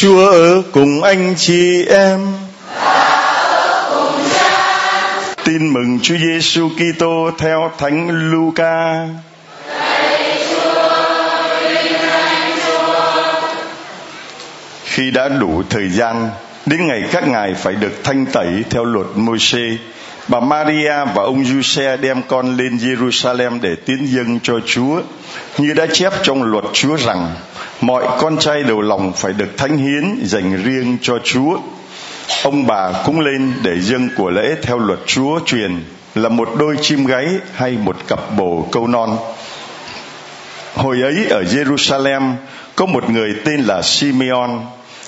Chúa ở cùng anh chị em. Tin mừng Chúa Giêsu Kitô theo Thánh Luca. Khi đã đủ thời gian, đến ngày các ngài phải được thanh tẩy theo luật Môi-se, bà Maria và ông Giuse đem con lên Jerusalem để tiến dâng cho Chúa, như đã chép trong luật Chúa rằng mọi con trai đầu lòng phải được thánh hiến dành riêng cho Chúa. Ông bà cũng lên để dâng của lễ theo luật Chúa truyền, là một đôi chim gáy hay một cặp bồ câu non. Hồi ấy ở Jerusalem, có một người tên là Simeon.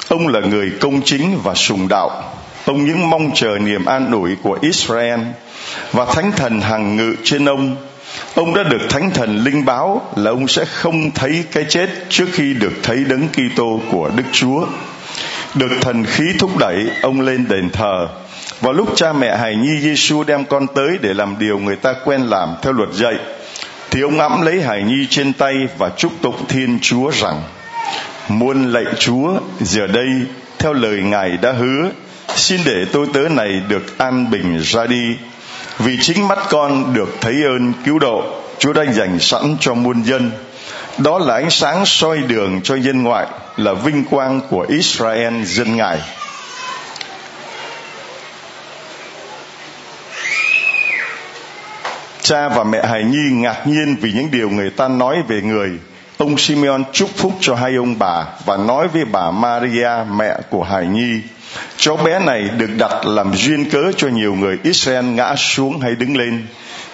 Ông là người công chính và sùng đạo. Ông những mong chờ niềm an ủi của Israel và thánh thần hằng ngự trên ông Ông đã được Thánh Thần linh báo là ông sẽ không thấy cái chết trước khi được thấy đấng Kitô của Đức Chúa. Được thần khí thúc đẩy, ông lên đền thờ. Vào lúc cha mẹ hài nhi Giêsu đem con tới để làm điều người ta quen làm theo luật dạy, thì ông ngẫm lấy hài nhi trên tay và chúc tụng Thiên Chúa rằng: Muôn lạy Chúa, giờ đây theo lời Ngài đã hứa, xin để tôi tớ này được an bình ra đi vì chính mắt con được thấy ơn cứu độ, Chúa đã dành sẵn cho muôn dân. Đó là ánh sáng soi đường cho dân ngoại, là vinh quang của Israel dân ngài. Cha và mẹ hài nhi ngạc nhiên vì những điều người ta nói về người. Ông Simeon chúc phúc cho hai ông bà và nói với bà Maria, mẹ của hài nhi. Cháu bé này được đặt làm duyên cớ cho nhiều người Israel ngã xuống hay đứng lên.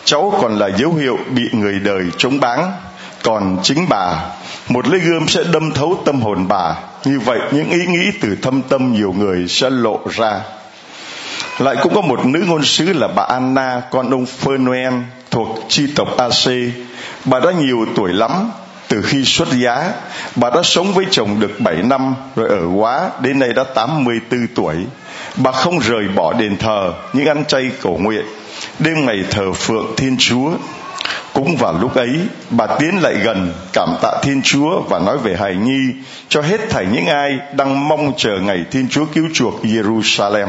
Cháu còn là dấu hiệu bị người đời chống báng. Còn chính bà, một lưỡi gươm sẽ đâm thấu tâm hồn bà. Như vậy những ý nghĩ từ thâm tâm nhiều người sẽ lộ ra. Lại cũng có một nữ ngôn sứ là bà Anna, con ông Phanuel thuộc chi tộc AC. Bà đã nhiều tuổi lắm, từ khi xuất giá, bà đã sống với chồng được 7 năm rồi ở quá, đến nay đã 84 tuổi. Bà không rời bỏ đền thờ nhưng ăn chay cầu nguyện. Đêm ngày thờ phượng Thiên Chúa. Cũng vào lúc ấy, bà tiến lại gần cảm tạ Thiên Chúa và nói về hài nhi cho hết thảy những ai đang mong chờ ngày Thiên Chúa cứu chuộc Jerusalem.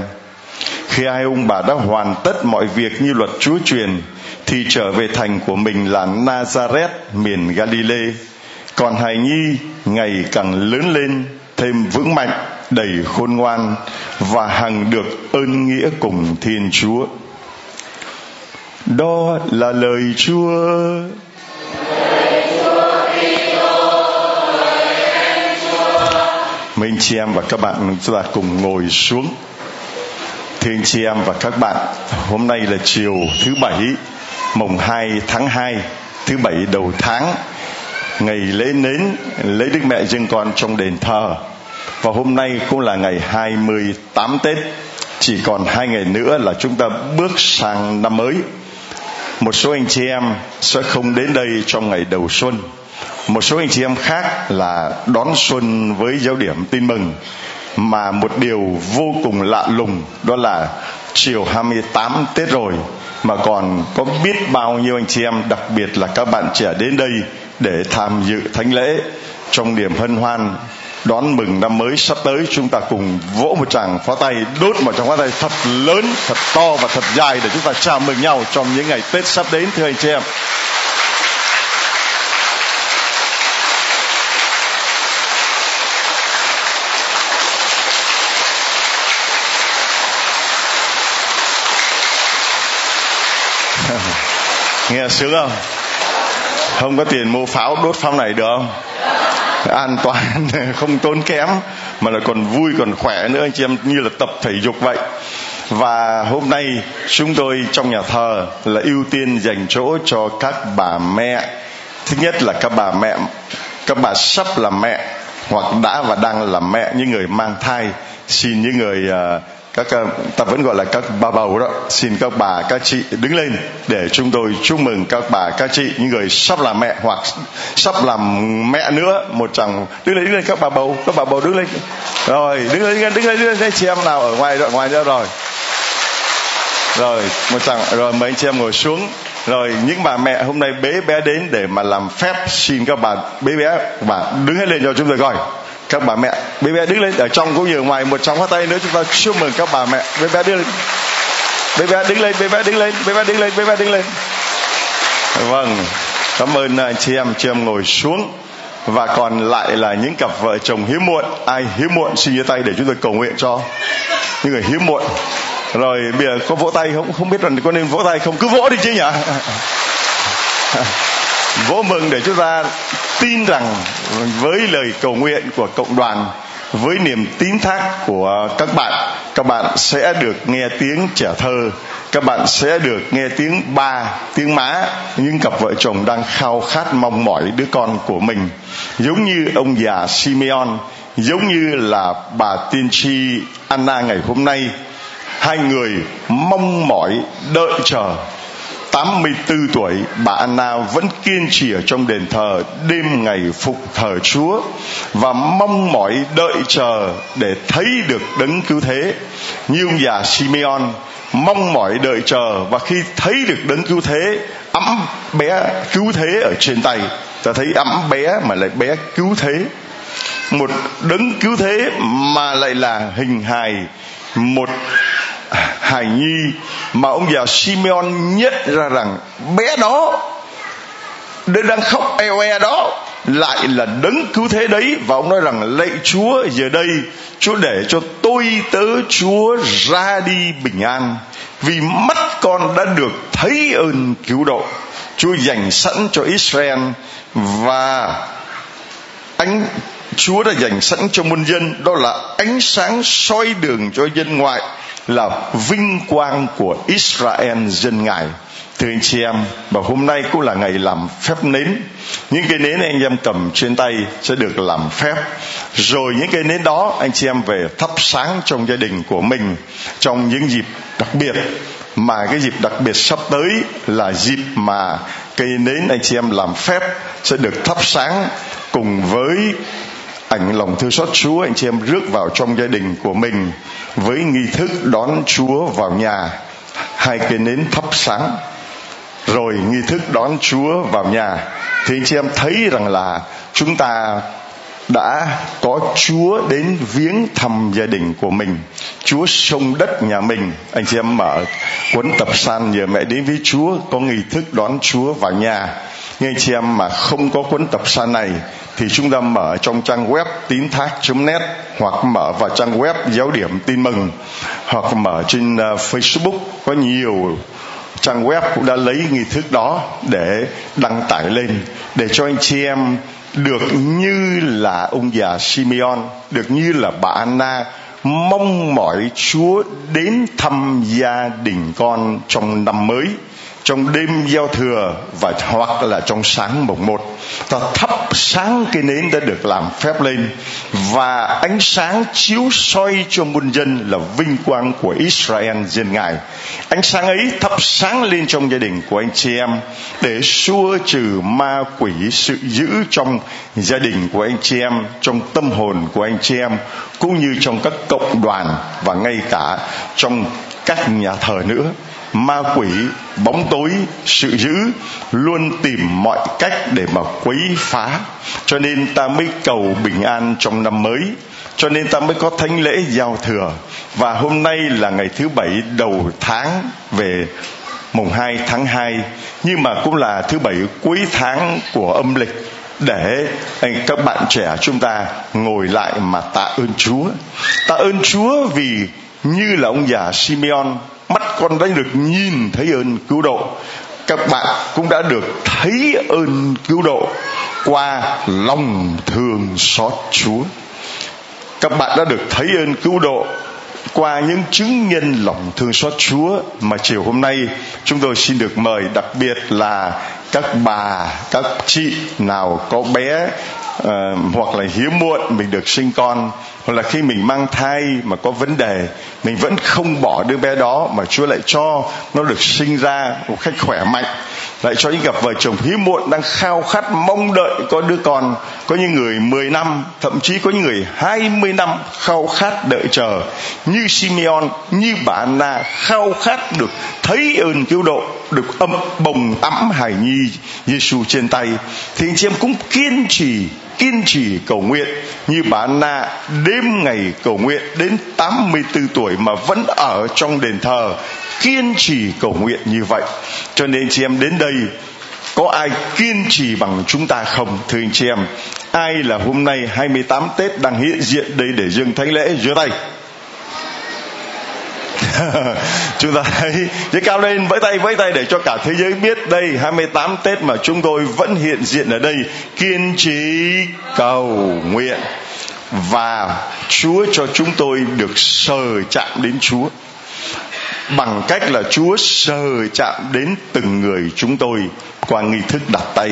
Khi hai ông bà đã hoàn tất mọi việc như luật Chúa truyền, thì trở về thành của mình là Nazareth, miền Galilee. Còn hài nhi ngày càng lớn lên, thêm vững mạnh, đầy khôn ngoan và hằng được ơn nghĩa cùng Thiên Chúa. Đó là lời Chúa. Mấy anh chị em và các bạn chúng ta cùng ngồi xuống. Thưa anh chị em và các bạn, hôm nay là chiều thứ bảy, mùng 2 tháng 2, thứ bảy đầu tháng, ngày lễ nến, lễ Đức Mẹ dân con trong đền thờ. Và hôm nay cũng là ngày 28 Tết, chỉ còn hai ngày nữa là chúng ta bước sang năm mới. Một số anh chị em sẽ không đến đây trong ngày đầu xuân. Một số anh chị em khác là đón xuân với giáo điểm tin mừng mà một điều vô cùng lạ lùng đó là chiều 28 Tết rồi mà còn có biết bao nhiêu anh chị em, đặc biệt là các bạn trẻ đến đây để tham dự thánh lễ. Trong điểm hân hoan, đón mừng năm mới sắp tới, chúng ta cùng vỗ một tràng pháo tay, đốt một tràng pháo tay thật lớn, thật to và thật dài để chúng ta chào mừng nhau trong những ngày Tết sắp đến, thưa anh chị em. Nghe sướng không? Không có tiền mua pháo đốt pháo này được không? An toàn không tốn kém mà là còn vui còn khỏe nữa anh chị em như là tập thể dục vậy. Và hôm nay chúng tôi trong nhà thờ là ưu tiên dành chỗ cho các bà mẹ. Thứ nhất là các bà mẹ các bà sắp làm mẹ hoặc đã và đang làm mẹ những người mang thai xin những người uh, các ờ, ta vẫn gọi là các bà bầu đó. Xin các bà các chị đứng lên để chúng tôi chúc mừng các bà các chị những người sắp làm mẹ hoặc sắp làm mẹ nữa. Một chàng đứng lên đứng lên các bà bầu các bà bầu đứng lên. Rồi đứng lên đứng lên đứng lên, đứng lên. chị em nào ở ngoài ở ngoài nữa rồi. Rồi một chàng rồi mấy anh chị em ngồi xuống. Rồi những bà mẹ hôm nay bế bé đến để mà làm phép xin các bà bế bé và đứng hết lên cho chúng tôi coi các bà mẹ. Bé bé đứng lên, ở trong cũng như ở ngoài, một trong hoa tay nữa, chúng ta chúc mừng các bà mẹ. Bé bé đứng lên. Bé bé đứng lên, bé bé đứng lên, bé bé đứng lên, bé bé đứng lên. Vâng cảm ơn anh chị em chị em ngồi xuống. Và còn lại là những cặp vợ chồng hiếm muộn. Ai hiếm muộn, xin giơ tay để chúng tôi cầu nguyện cho những người hiếm muộn. Rồi, bây giờ có vỗ tay không? Không biết là có nên vỗ tay không? Cứ vỗ đi chứ nhỉ? vô mừng để chúng ta tin rằng với lời cầu nguyện của cộng đoàn, với niềm tín thác của các bạn các bạn sẽ được nghe tiếng trẻ thơ, các bạn sẽ được nghe tiếng ba, tiếng má. Những cặp vợ chồng đang khao khát mong mỏi đứa con của mình. Giống như ông già Simeon, giống như là bà tiên tri Anna ngày hôm nay. Hai người mong mỏi đợi chờ. 84 tuổi, bà Anna vẫn kiên trì ở trong đền thờ đêm ngày phục thờ Chúa và mong mỏi đợi chờ để thấy được đấng cứu thế. Như ông già Simeon mong mỏi đợi chờ và khi thấy được đấng cứu thế ấm bé cứu thế ở trên tay ta thấy ấm bé mà lại bé cứu thế một đấng cứu thế mà lại là hình hài một hài nhi mà ông già Simeon nhận ra rằng, bé đó đứa đang khóc eo e đó, lại là đấng cứu thế đấy. Và ông nói rằng, lạy chúa, giờ đây chúa để cho tôi tớ chúa ra đi bình an, vì mắt con đã được thấy ơn cứu độ. Chúa dành sẵn cho israel và anh chúa đã dành sẵn cho muôn dân. Đó là ánh sáng soi đường cho dân ngoại là vinh quang của Israel dân ngài. Thưa anh chị em, và hôm nay cũng là ngày làm phép nến. Những cái nến anh em cầm trên tay sẽ được làm phép. Rồi những cái nến đó, anh chị em về thắp sáng trong gia đình của mình, trong những dịp đặc biệt. Mà cái dịp đặc biệt sắp tới là dịp mà cây nến anh chị em làm phép sẽ được thắp sáng cùng với ảnh lòng thương xót Chúa, anh chị em rước vào trong gia đình của mình với nghi thức đón Chúa vào nhà hai cái nến thắp sáng, rồi nghi thức đón Chúa vào nhà thì anh chị em thấy rằng là chúng ta đã có Chúa đến viếng thăm gia đình của mình. Chúa sông đất nhà mình. Anh chị em mở cuốn tập san nhờ mẹ đến với Chúa, có nghi thức đón Chúa vào nhà. Nhưng anh chị em mà không có cuốn tập san này thì chúng ta mở trong trang web tín thác.net hoặc mở vào trang web giáo điểm tin mừng hoặc mở trên uh, Facebook. Có nhiều trang web cũng đã lấy nghi thức đó để đăng tải lên để cho anh chị em được như là ông già Simeon được như là bà Anna mong mỏi Chúa đến thăm gia đình con trong năm mới trong đêm giao thừa và hoặc là trong sáng mùng một. Ta thắp sáng cái nến đã được làm phép lên. Và ánh sáng chiếu soi cho muôn dân là vinh quang của Israel dân ngài. Ánh sáng ấy thắp sáng lên trong gia đình của anh chị em để xua trừ ma quỷ sự giữ trong gia đình của anh chị em, trong tâm hồn của anh chị em, cũng như trong các cộng đoàn và ngay cả trong các nhà thờ nữa ma quỷ bóng tối, sự dữ, luôn tìm mọi cách để mà quấy phá. Cho nên ta mới cầu bình an trong năm mới. Cho nên ta mới có thánh lễ giao thừa. Và hôm nay là ngày thứ bảy đầu tháng về mùng 2 tháng 2 nhưng mà cũng là thứ bảy cuối tháng của âm lịch. Để anh các bạn trẻ chúng ta ngồi lại mà tạ ơn Chúa. Tạ ơn Chúa vì như là ông già Simeon mắt con đã được nhìn thấy ơn cứu độ các bạn cũng đã được thấy ơn cứu độ qua lòng thương xót Chúa. Các bạn đã được thấy ơn cứu độ qua những chứng nhân lòng thương xót Chúa mà chiều hôm nay chúng tôi xin được mời đặc biệt là các bà, các chị nào có bé uh, hoặc là hiếm muộn mình được sinh con hoặc là khi mình mang thai mà có vấn đề, mình vẫn không bỏ đứa bé đó mà Chúa lại cho nó được sinh ra một cách khỏe mạnh lại cho những cặp vợ chồng hiếm muộn đang khao khát mong đợi có đứa con. Có những người 10 năm, thậm chí có những người 20 năm khao khát đợi chờ. Như Simeon, như bà Anna khao khát được thấy ơn cứu độ, được âm bồng ấm hài nhi Giêsu trên tay. Thì anh chị em cũng kiên trì kiên trì cầu nguyện. Như bà Na đêm ngày cầu nguyện đến 84 tuổi mà vẫn ở trong đền thờ kiên trì cầu nguyện như vậy. Cho nên chị em đến đây, có ai kiên trì bằng chúng ta không, thưa anh chị em? Ai là hôm nay 28 Tết đang hiện diện đây để dâng thánh lễ? Dưới tay chúng ta hãy giơ cao lên, vẫy tay vẫy tay để cho cả thế giới biết đây 28 Tết mà chúng tôi vẫn hiện diện ở đây. Kiên trì cầu nguyện. Và Chúa cho chúng tôi được sờ chạm đến Chúa bằng cách là Chúa sờ chạm đến từng người chúng tôi qua nghi thức đặt tay.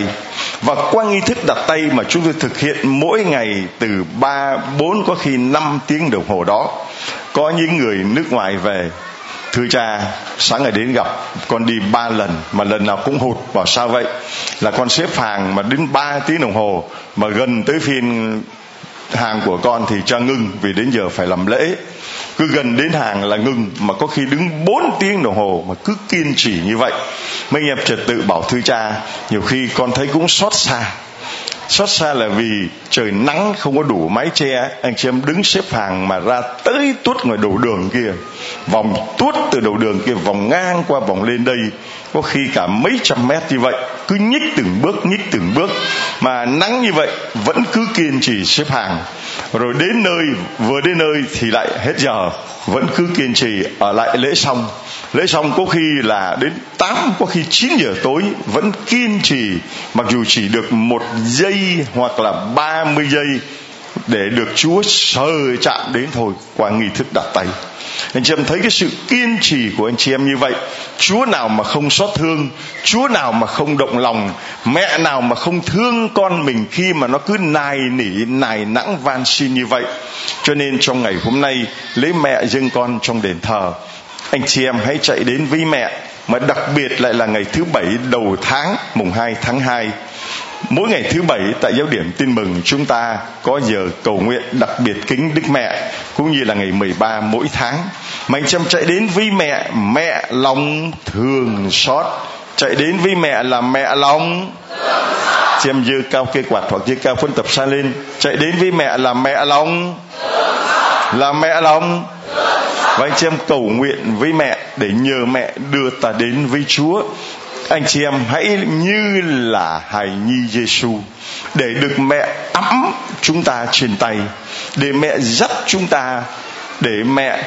Và qua nghi thức đặt tay mà chúng tôi thực hiện mỗi ngày từ 3, 4 có khi 5 tiếng đồng hồ đó có những người nước ngoài về thưa cha sáng ngày đến gặp con đi ba lần mà lần nào cũng hụt bảo sao vậy? Là con xếp hàng mà đến 3 tiếng đồng hồ mà gần tới phiên hàng của con thì cha ngưng vì đến giờ phải làm lễ cứ gần đến hàng là ngừng, mà có khi đứng 4 tiếng đồng hồ mà cứ kiên trì như vậy. Mấy anh em trật tự bảo thư cha, nhiều khi con thấy cũng xót xa. Xót xa là vì trời nắng, không có đủ mái che. Anh chị em đứng xếp hàng mà ra tới tuốt ngoài đầu đường kia. Vòng tuốt từ đầu đường kia, vòng ngang qua vòng lên đây có khi cả mấy trăm mét như vậy, cứ nhích từng bước, nhích từng bước. Mà nắng như vậy vẫn cứ kiên trì xếp hàng. Rồi đến nơi, vừa đến nơi thì lại hết giờ, vẫn cứ kiên trì ở lại lễ xong. Lễ xong có khi là đến 8 có khi 9 giờ tối, vẫn kiên trì. Mặc dù chỉ được một giây hoặc là 30 giây để được Chúa sờ chạm đến thôi qua nghi thức đặt tay anh chị em thấy cái sự kiên trì của anh chị em như vậy, chúa nào mà không xót thương, chúa nào mà không động lòng, mẹ nào mà không thương con mình khi mà nó cứ nài nỉ, nài nãng van xin như vậy. Cho nên trong ngày hôm nay, lấy mẹ dâng con trong đền thờ. Anh chị em hãy chạy đến với mẹ, mà đặc biệt lại là ngày thứ bảy đầu tháng, mùng 2 tháng 2 Mỗi ngày thứ bảy tại giáo điểm tin mừng chúng ta có giờ cầu nguyện đặc biệt kính Đức Mẹ cũng như là ngày 13 mỗi tháng. Mạnh Trâm chạy đến với mẹ, mẹ lòng thường xót. Chạy đến với mẹ là mẹ lòng xem dư cao cây quạt hoặc dư cao phân tập xa lên chạy đến với mẹ là mẹ lòng là mẹ lòng và anh chị em cầu nguyện với mẹ để nhờ mẹ đưa ta đến với Chúa anh chị em hãy như là hài nhi Giêsu để được mẹ ấm chúng ta trên tay, để mẹ dắt chúng ta, để mẹ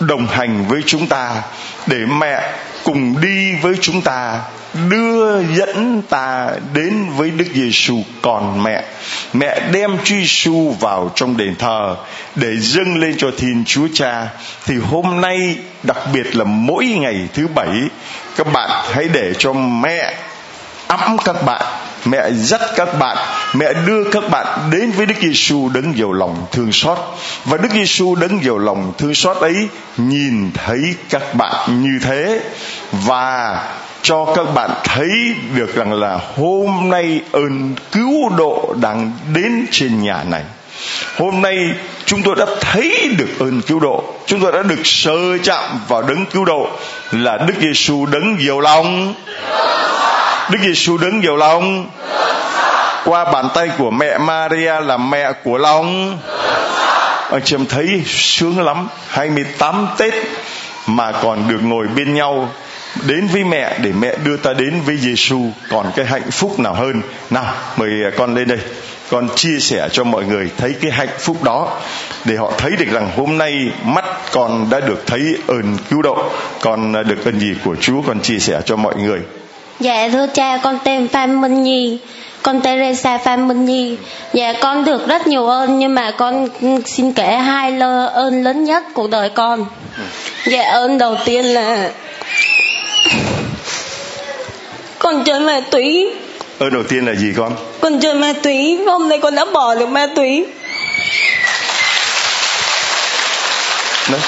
đồng hành với chúng ta, để mẹ cùng đi với chúng ta, đưa dẫn ta đến với Đức Giêsu còn mẹ. Mẹ đem Chúa Giêsu vào trong đền thờ để dâng lên cho Thiên Chúa Cha. Thì hôm nay, đặc biệt là mỗi ngày thứ bảy các bạn hãy để cho mẹ ấm các bạn, mẹ dắt các bạn, mẹ đưa các bạn đến với Đức Giêsu đấng giàu lòng thương xót. Và Đức Giêsu đấng giàu lòng thương xót ấy nhìn thấy các bạn như thế và cho các bạn thấy được rằng là hôm nay ơn cứu độ đang đến trên nhà này. Hôm nay chúng tôi đã thấy được ơn cứu độ. Chúng tôi đã được sơ chạm vào đấng cứu độ là đức giêsu đấng diệu lòng. Đức giêsu đấng diệu lòng. Qua bàn tay của mẹ maria là mẹ của lòng. Anh chị em thấy sướng lắm. 28 Tết mà còn được ngồi bên nhau đến với mẹ để mẹ đưa ta đến với Giêsu còn cái hạnh phúc nào hơn? Nào, mời con lên đây con chia sẻ cho mọi người thấy cái hạnh phúc đó, để họ thấy được rằng hôm nay mắt con đã được thấy ơn cứu độ, con được ơn gì của Chúa con chia sẻ cho mọi người. Dạ thưa cha, con tên Phan Minh Nhi, con Teresa Phan Minh Nhi. Dạ con được rất nhiều ơn, nhưng mà con xin kể hai lơ ơn lớn nhất cuộc đời con. Dạ ơn đầu tiên là con chơi ma túy ơn đầu tiên là gì con? Con chơi ma túy. Hôm nay con đã bỏ được ma túy. Đấy.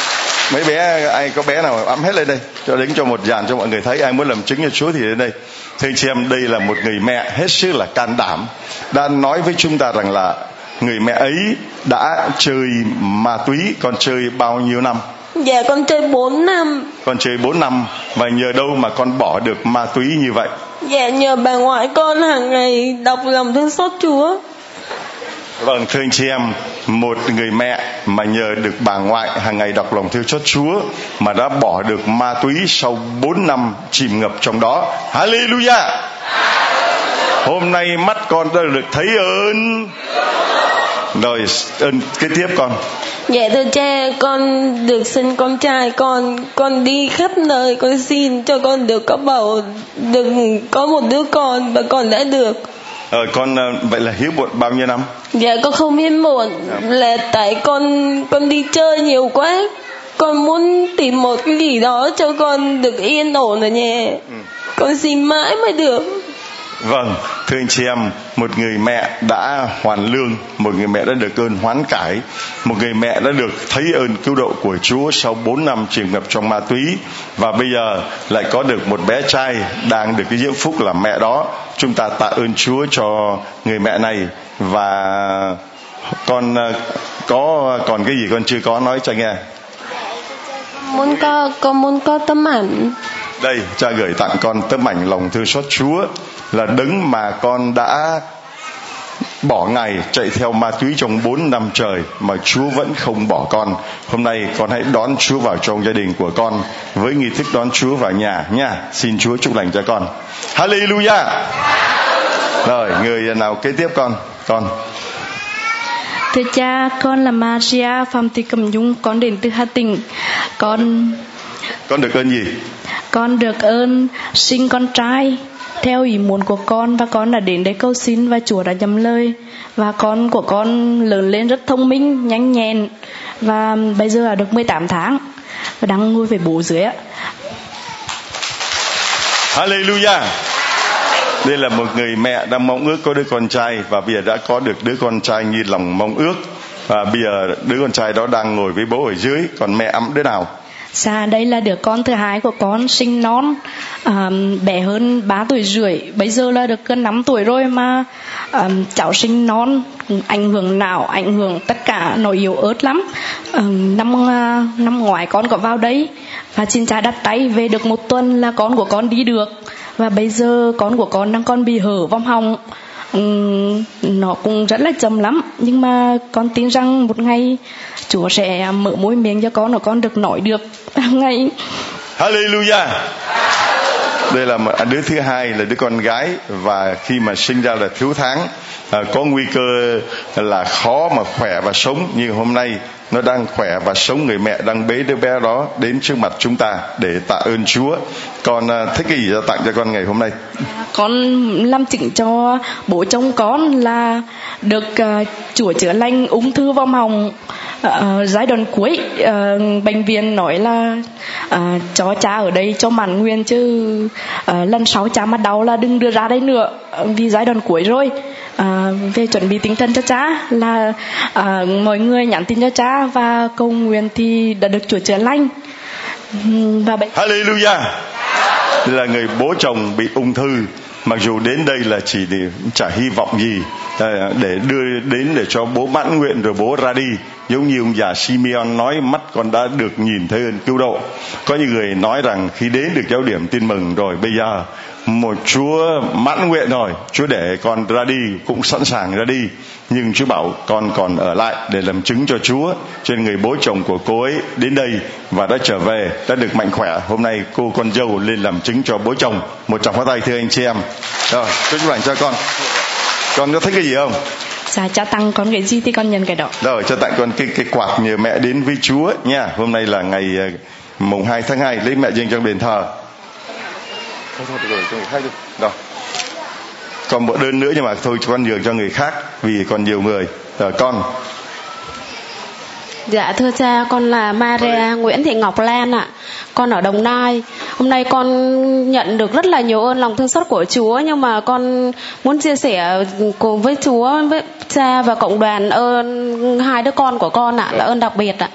mấy bé ai có bé nào ấm hết lên đây? Cho đứng cho một dàn cho mọi người thấy. Ai muốn làm chứng cho chúa thì đến đây. Thưa chị em đây là một người mẹ hết sức là can đảm. Đã nói với chúng ta rằng là người mẹ ấy đã chơi ma túy. Còn chơi bao nhiêu năm? Dạ con chơi 4 năm. Con chơi 4 năm. Và nhờ đâu mà con bỏ được ma túy như vậy Dạ nhờ bà ngoại con hàng ngày đọc lòng thương xót Chúa Vâng, thưa anh chị em, một người mẹ mà nhờ được bà ngoại hàng ngày đọc lòng thương xót Chúa mà đã bỏ được ma túy sau 4 năm chìm ngập trong đó. Hallelujah! Hôm nay mắt con đã được thấy ơn. Rồi, ơn kế tiếp con. Dạ thưa cha, con được sinh con trai, con con đi khắp nơi con xin cho con được có bầu, được có một đứa con và con đã được. Ờ, con ờ, vậy là hiếu muộn bao nhiêu năm? Dạ con không hiếm muộn là tại con con đi chơi nhiều quá. Con muốn tìm một cái gì đó cho con được yên ổn ở nhà. Con xin mãi mới được. Vâng, thưa anh chị em, một người mẹ đã hoàn lương, một người mẹ đã được ơn hoán cải, một người mẹ đã được thấy ơn cứu độ của Chúa sau 4 năm chìm ngập trong ma túy và bây giờ lại có được một bé trai đang được cái diễm phúc là mẹ đó. Chúng ta tạ ơn Chúa cho người mẹ này và con ờ, có còn cái gì con chưa có nói cho nghe. Muốn có con muốn có tấm ảnh. Đây, cha gửi tặng con tấm ảnh lòng thương xót Chúa là đấng mà con đã bỏ ngày chạy theo ma túy trong 4 năm trời mà Chúa vẫn không bỏ con. Hôm nay con hãy đón Chúa vào trong gia đình của con với nghi thức đón Chúa vào nhà nha. Xin Chúa chúc lành cho con. Hallelujah. Rồi, người nào kế tiếp con? Con. Thưa cha, con là Maria Phạm Thị Cẩm Dung, con đến từ Hà Tĩnh. Con con được ơn gì? con được ơn sinh con trai theo ý muốn của con và con đã đến đây cầu xin và Chúa đã nhầm lời và con của con lớn lên rất thông minh, nhanh nhẹn và bây giờ là được 18 tháng và đang nuôi về bố dưới ạ. Hallelujah. Đây là một người mẹ đang mong ước có đứa con trai và bây giờ đã có được đứa con trai như lòng mong ước và bây giờ đứa con trai đó đang ngồi với bố ở dưới còn mẹ ấm đứa nào Dạ đây là đứa con thứ hai của con sinh non um, bé hơn 3 tuổi rưỡi. Bây giờ là được gần 5 tuổi rồi mà um, cháu sinh non ảnh hưởng não ảnh hưởng tất cả nó yếu ớt lắm. Um, năm uh, năm ngoái con có vào đây và xin cha đặt tay về được một tuần là con của con đi được. Và bây giờ con của con đang con bị hở vong họng. Um, nó cũng rất là chậm lắm nhưng mà con tin rằng một ngày Chúa sẽ mở môi miệng cho con và con được nói được ngày Hallelujah. Đây là à, đứa thứ hai là đứa con gái và khi mà sinh ra là thiếu tháng à, có nguy cơ là khó mà khỏe và sống nhưng hôm nay nó đang khỏe và sống người mẹ đang bế đứa bé đó đến trước mặt chúng ta để tạ ơn Chúa. Con à, thích cái gì cho tặng cho con ngày hôm nay? con làm chứng cho bố chồng con là được uh, Chúa chữa lành ung thư vòng họng uh, giai đoạn cuối uh, bệnh viện nói là uh, cho cha ở đây cho mãn nguyên chứ uh, lần sau cha mà đau là đừng đưa ra đây nữa. Vì giai đoạn cuối rồi. Uh, về chuẩn bị tinh thần cho cha là uh, mọi người nhắn tin cho cha và cầu nguyện thì đã được Chúa chữa lành. Và bệnh Hallelujah. Đây là người bố chồng bị ung thư. Mặc dù đến đây là chỉ để chả hy vọng gì. Để đưa đến để cho bố mãn nguyện rồi bố ra đi giống như ông già Simeon nói, mắt con đã được nhìn thấy ơn cứu độ. Có những người nói rằng khi đến được giáo điểm tin mừng rồi, bây giờ một Chúa mãn nguyện rồi, Chúa để con ra đi, cũng sẵn sàng ra đi. Nhưng Chúa bảo con còn ở lại để làm chứng cho Chúa. Trên người bố chồng của cô ấy đến đây và đã trở về, đã được mạnh khỏe. Hôm nay cô con dâu lên làm chứng cho bố chồng. Một tràng pháo tay thưa anh chị em. Rồi tôi chúc lành cho con. Con có thích cái gì không? Dạ cha tăng con cái gì thì con nhận cái đó. Rồi cho tặng con cái cái quạt nhờ mẹ đến với Chúa nha. Hôm nay là ngày ờ, mùng 2 tháng 2 lấy mẹ dâng trong đền thờ. Thôi thôi rồi cho người khác đi. Rồi. Còn một đơn nữa nhưng mà thôi con nhường cho người khác vì còn nhiều người. Rồi con Dạ thưa cha, con là Maria Nguyễn Thị Ngọc Lan ạ. Con ở Đồng Nai. Hôm nay con nhận được rất là nhiều ơn lòng thương xót của Chúa nhưng mà con muốn chia sẻ cùng với Chúa với cha và cộng đoàn ơn hai đứa con của con ạ, là ơn đặc biệt ạ.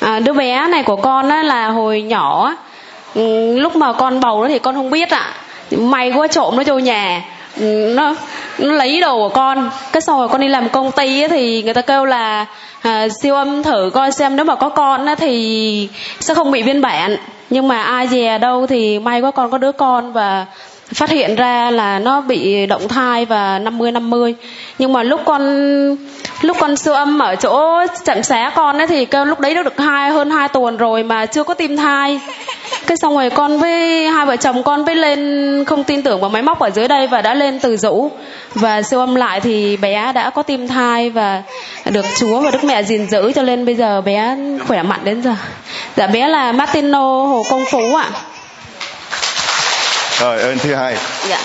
À, đứa bé này của con á, là hồi nhỏ ừ, lúc mà con bầu nó thì con không biết ạ. May quá trộm nó vô nhà Ừ, nó nó lấy đồ của con. Cái sau rồi con đi làm công ty ấy, thì người ta kêu là à, siêu âm thử coi xem nếu mà có con ấy, thì sẽ không bị biên bản. Nhưng mà ai dè đâu thì may quá con có đứa con và phát hiện ra là nó bị động thai và 50 50 nhưng mà lúc con lúc con siêu âm ở chỗ chậm xá con ấy thì lúc đấy nó được hai, hơn hai tuần rồi mà chưa có tim thai cái xong rồi con với, hai vợ chồng con với lên, không tin tưởng vào máy móc ở dưới đây và đã lên từ dũ và siêu âm lại thì bé đã có tim thai và được Chúa và Đức Mẹ gìn giữ cho nên bây giờ bé khỏe mạnh đến giờ. Dạ bé là Martino Hồ Công Phú ạ. Rồi ơn thứ hai. Dạ.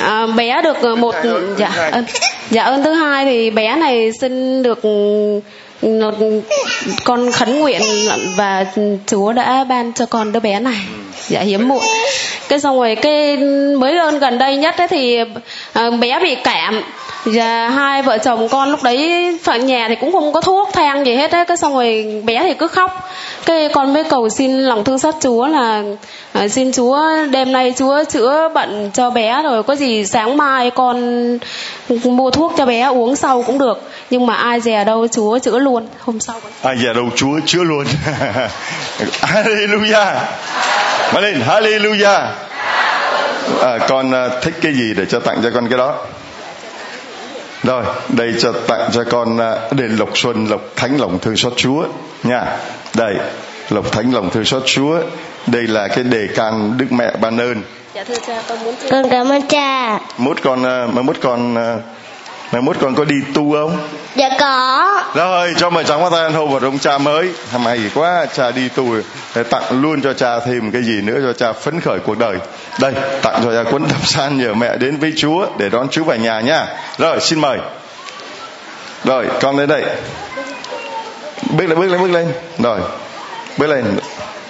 À, bé được một dạ ơn dạ ơn thứ hai thì bé này sinh được con khấn nguyện và Chúa đã ban cho con đứa bé này dạ hiếm muộn. Cái xong rồi cái mới ơn gần đây nhất ấy thì à, bé bị cảm. Và hai vợ chồng con lúc đấy ở nhà thì cũng không có thuốc thang gì hết á cái xong rồi bé thì cứ khóc. Cái con mới cầu xin lòng thương xót chúa là à, xin chúa đêm nay chúa chữa bệnh cho bé rồi có gì sáng mai con mua thuốc cho bé uống sau cũng được. Nhưng mà ai dè đâu chúa chữa luôn. Hôm sau ai dè đâu chúa chữa luôn. Hallelujah mà lên hallelujah. À, con à, thích cái gì để cho tặng cho con cái đó? Rồi đây cho tặng cho con à, đền lộc xuân lộc thánh lòng thương xót chúa nha. Đây lộc thánh lòng thương xót chúa. Đây là cái đề can đức mẹ ban ơn. Dạ thưa cha con muốn con cảm ơn cha. Mốt con à, mà mốt con Mai mốt con có đi tu không? Dạ có. Rồi cho mời cháu tay hô một ông cha mới. Hay quá cha đi tu Để tặng luôn cho cha thêm cái gì nữa Cho cha phấn khởi cuộc đời. Đây tặng cho cha cuốn tập san nhờ mẹ đến với Chúa Để đón chú về nhà nha. Rồi xin mời. Rồi con lên đây. Bước lên bước lên bước lên. Rồi bước lên.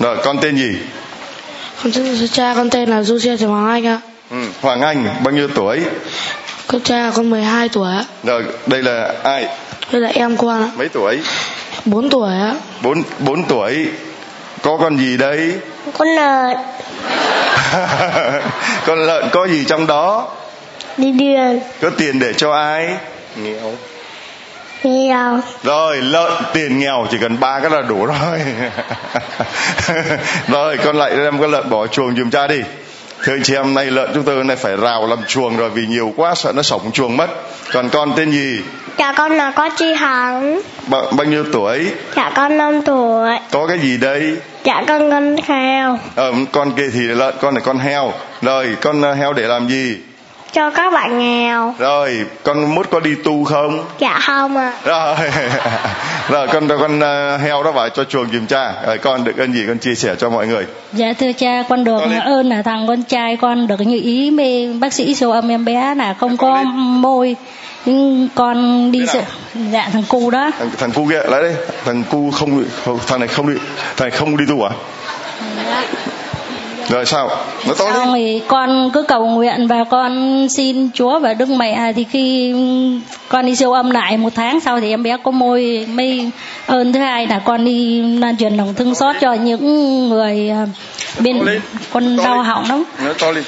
Rồi con tên gì? Con tên cha con tên là Du Trần Hoàng Anh ạ. Ừ, Hoàng Anh bao nhiêu tuổi? Con cha con 12 tuổi ạ. Rồi, đây là ai? Đây là em con ạ. Mấy tuổi? 4 tuổi ạ. 4 4 tuổi. Có con gì đây? Con lợn. con lợn có gì trong đó? Đi điền. Có tiền để cho ai? Nghèo. Nghèo. Rồi, lợn tiền nghèo chỉ cần ba cái là đủ rồi. rồi, con lại đem cái lợn bỏ chuồng giùm cha đi thưa anh chị em nay lợn chúng tôi này phải rào làm chuồng rồi vì nhiều quá sợ nó sống chuồng mất. Còn con tên gì? Dạ con là con chi hằng. Ba, bao nhiêu tuổi? Dạ con 5 tuổi. Có cái gì đây? Dạ con con heo ờ con kia thì lợn con này con heo. Rồi con ờ, heo để làm gì cho các bạn nghèo. Rồi con mốt có đi tu không? Dạ không à rồi rồi con con uh, heo đó vào cho chuồng giùm cha. Rồi con được ơn gì con chia sẻ cho mọi người. Dạ thưa cha con được con ơn là thằng con trai con được như ý mê bác sĩ siêu âm em bé là không có lên. môi. Nhưng con đi sự dạ thằng cu đó. Thằng, thằng cu kia lại đây. Thằng cu không thằng này không đi thằng này không đi tu à? Dạ rồi sao? Nó to xong thì con cứ cầu nguyện và con xin chúa và đức mẹ thì khi con đi siêu âm lại một tháng sau thì em bé có môi mây ơn. Thứ hai là con đi lan truyền lòng thương xót cho những người à, bên con đau họng lắm.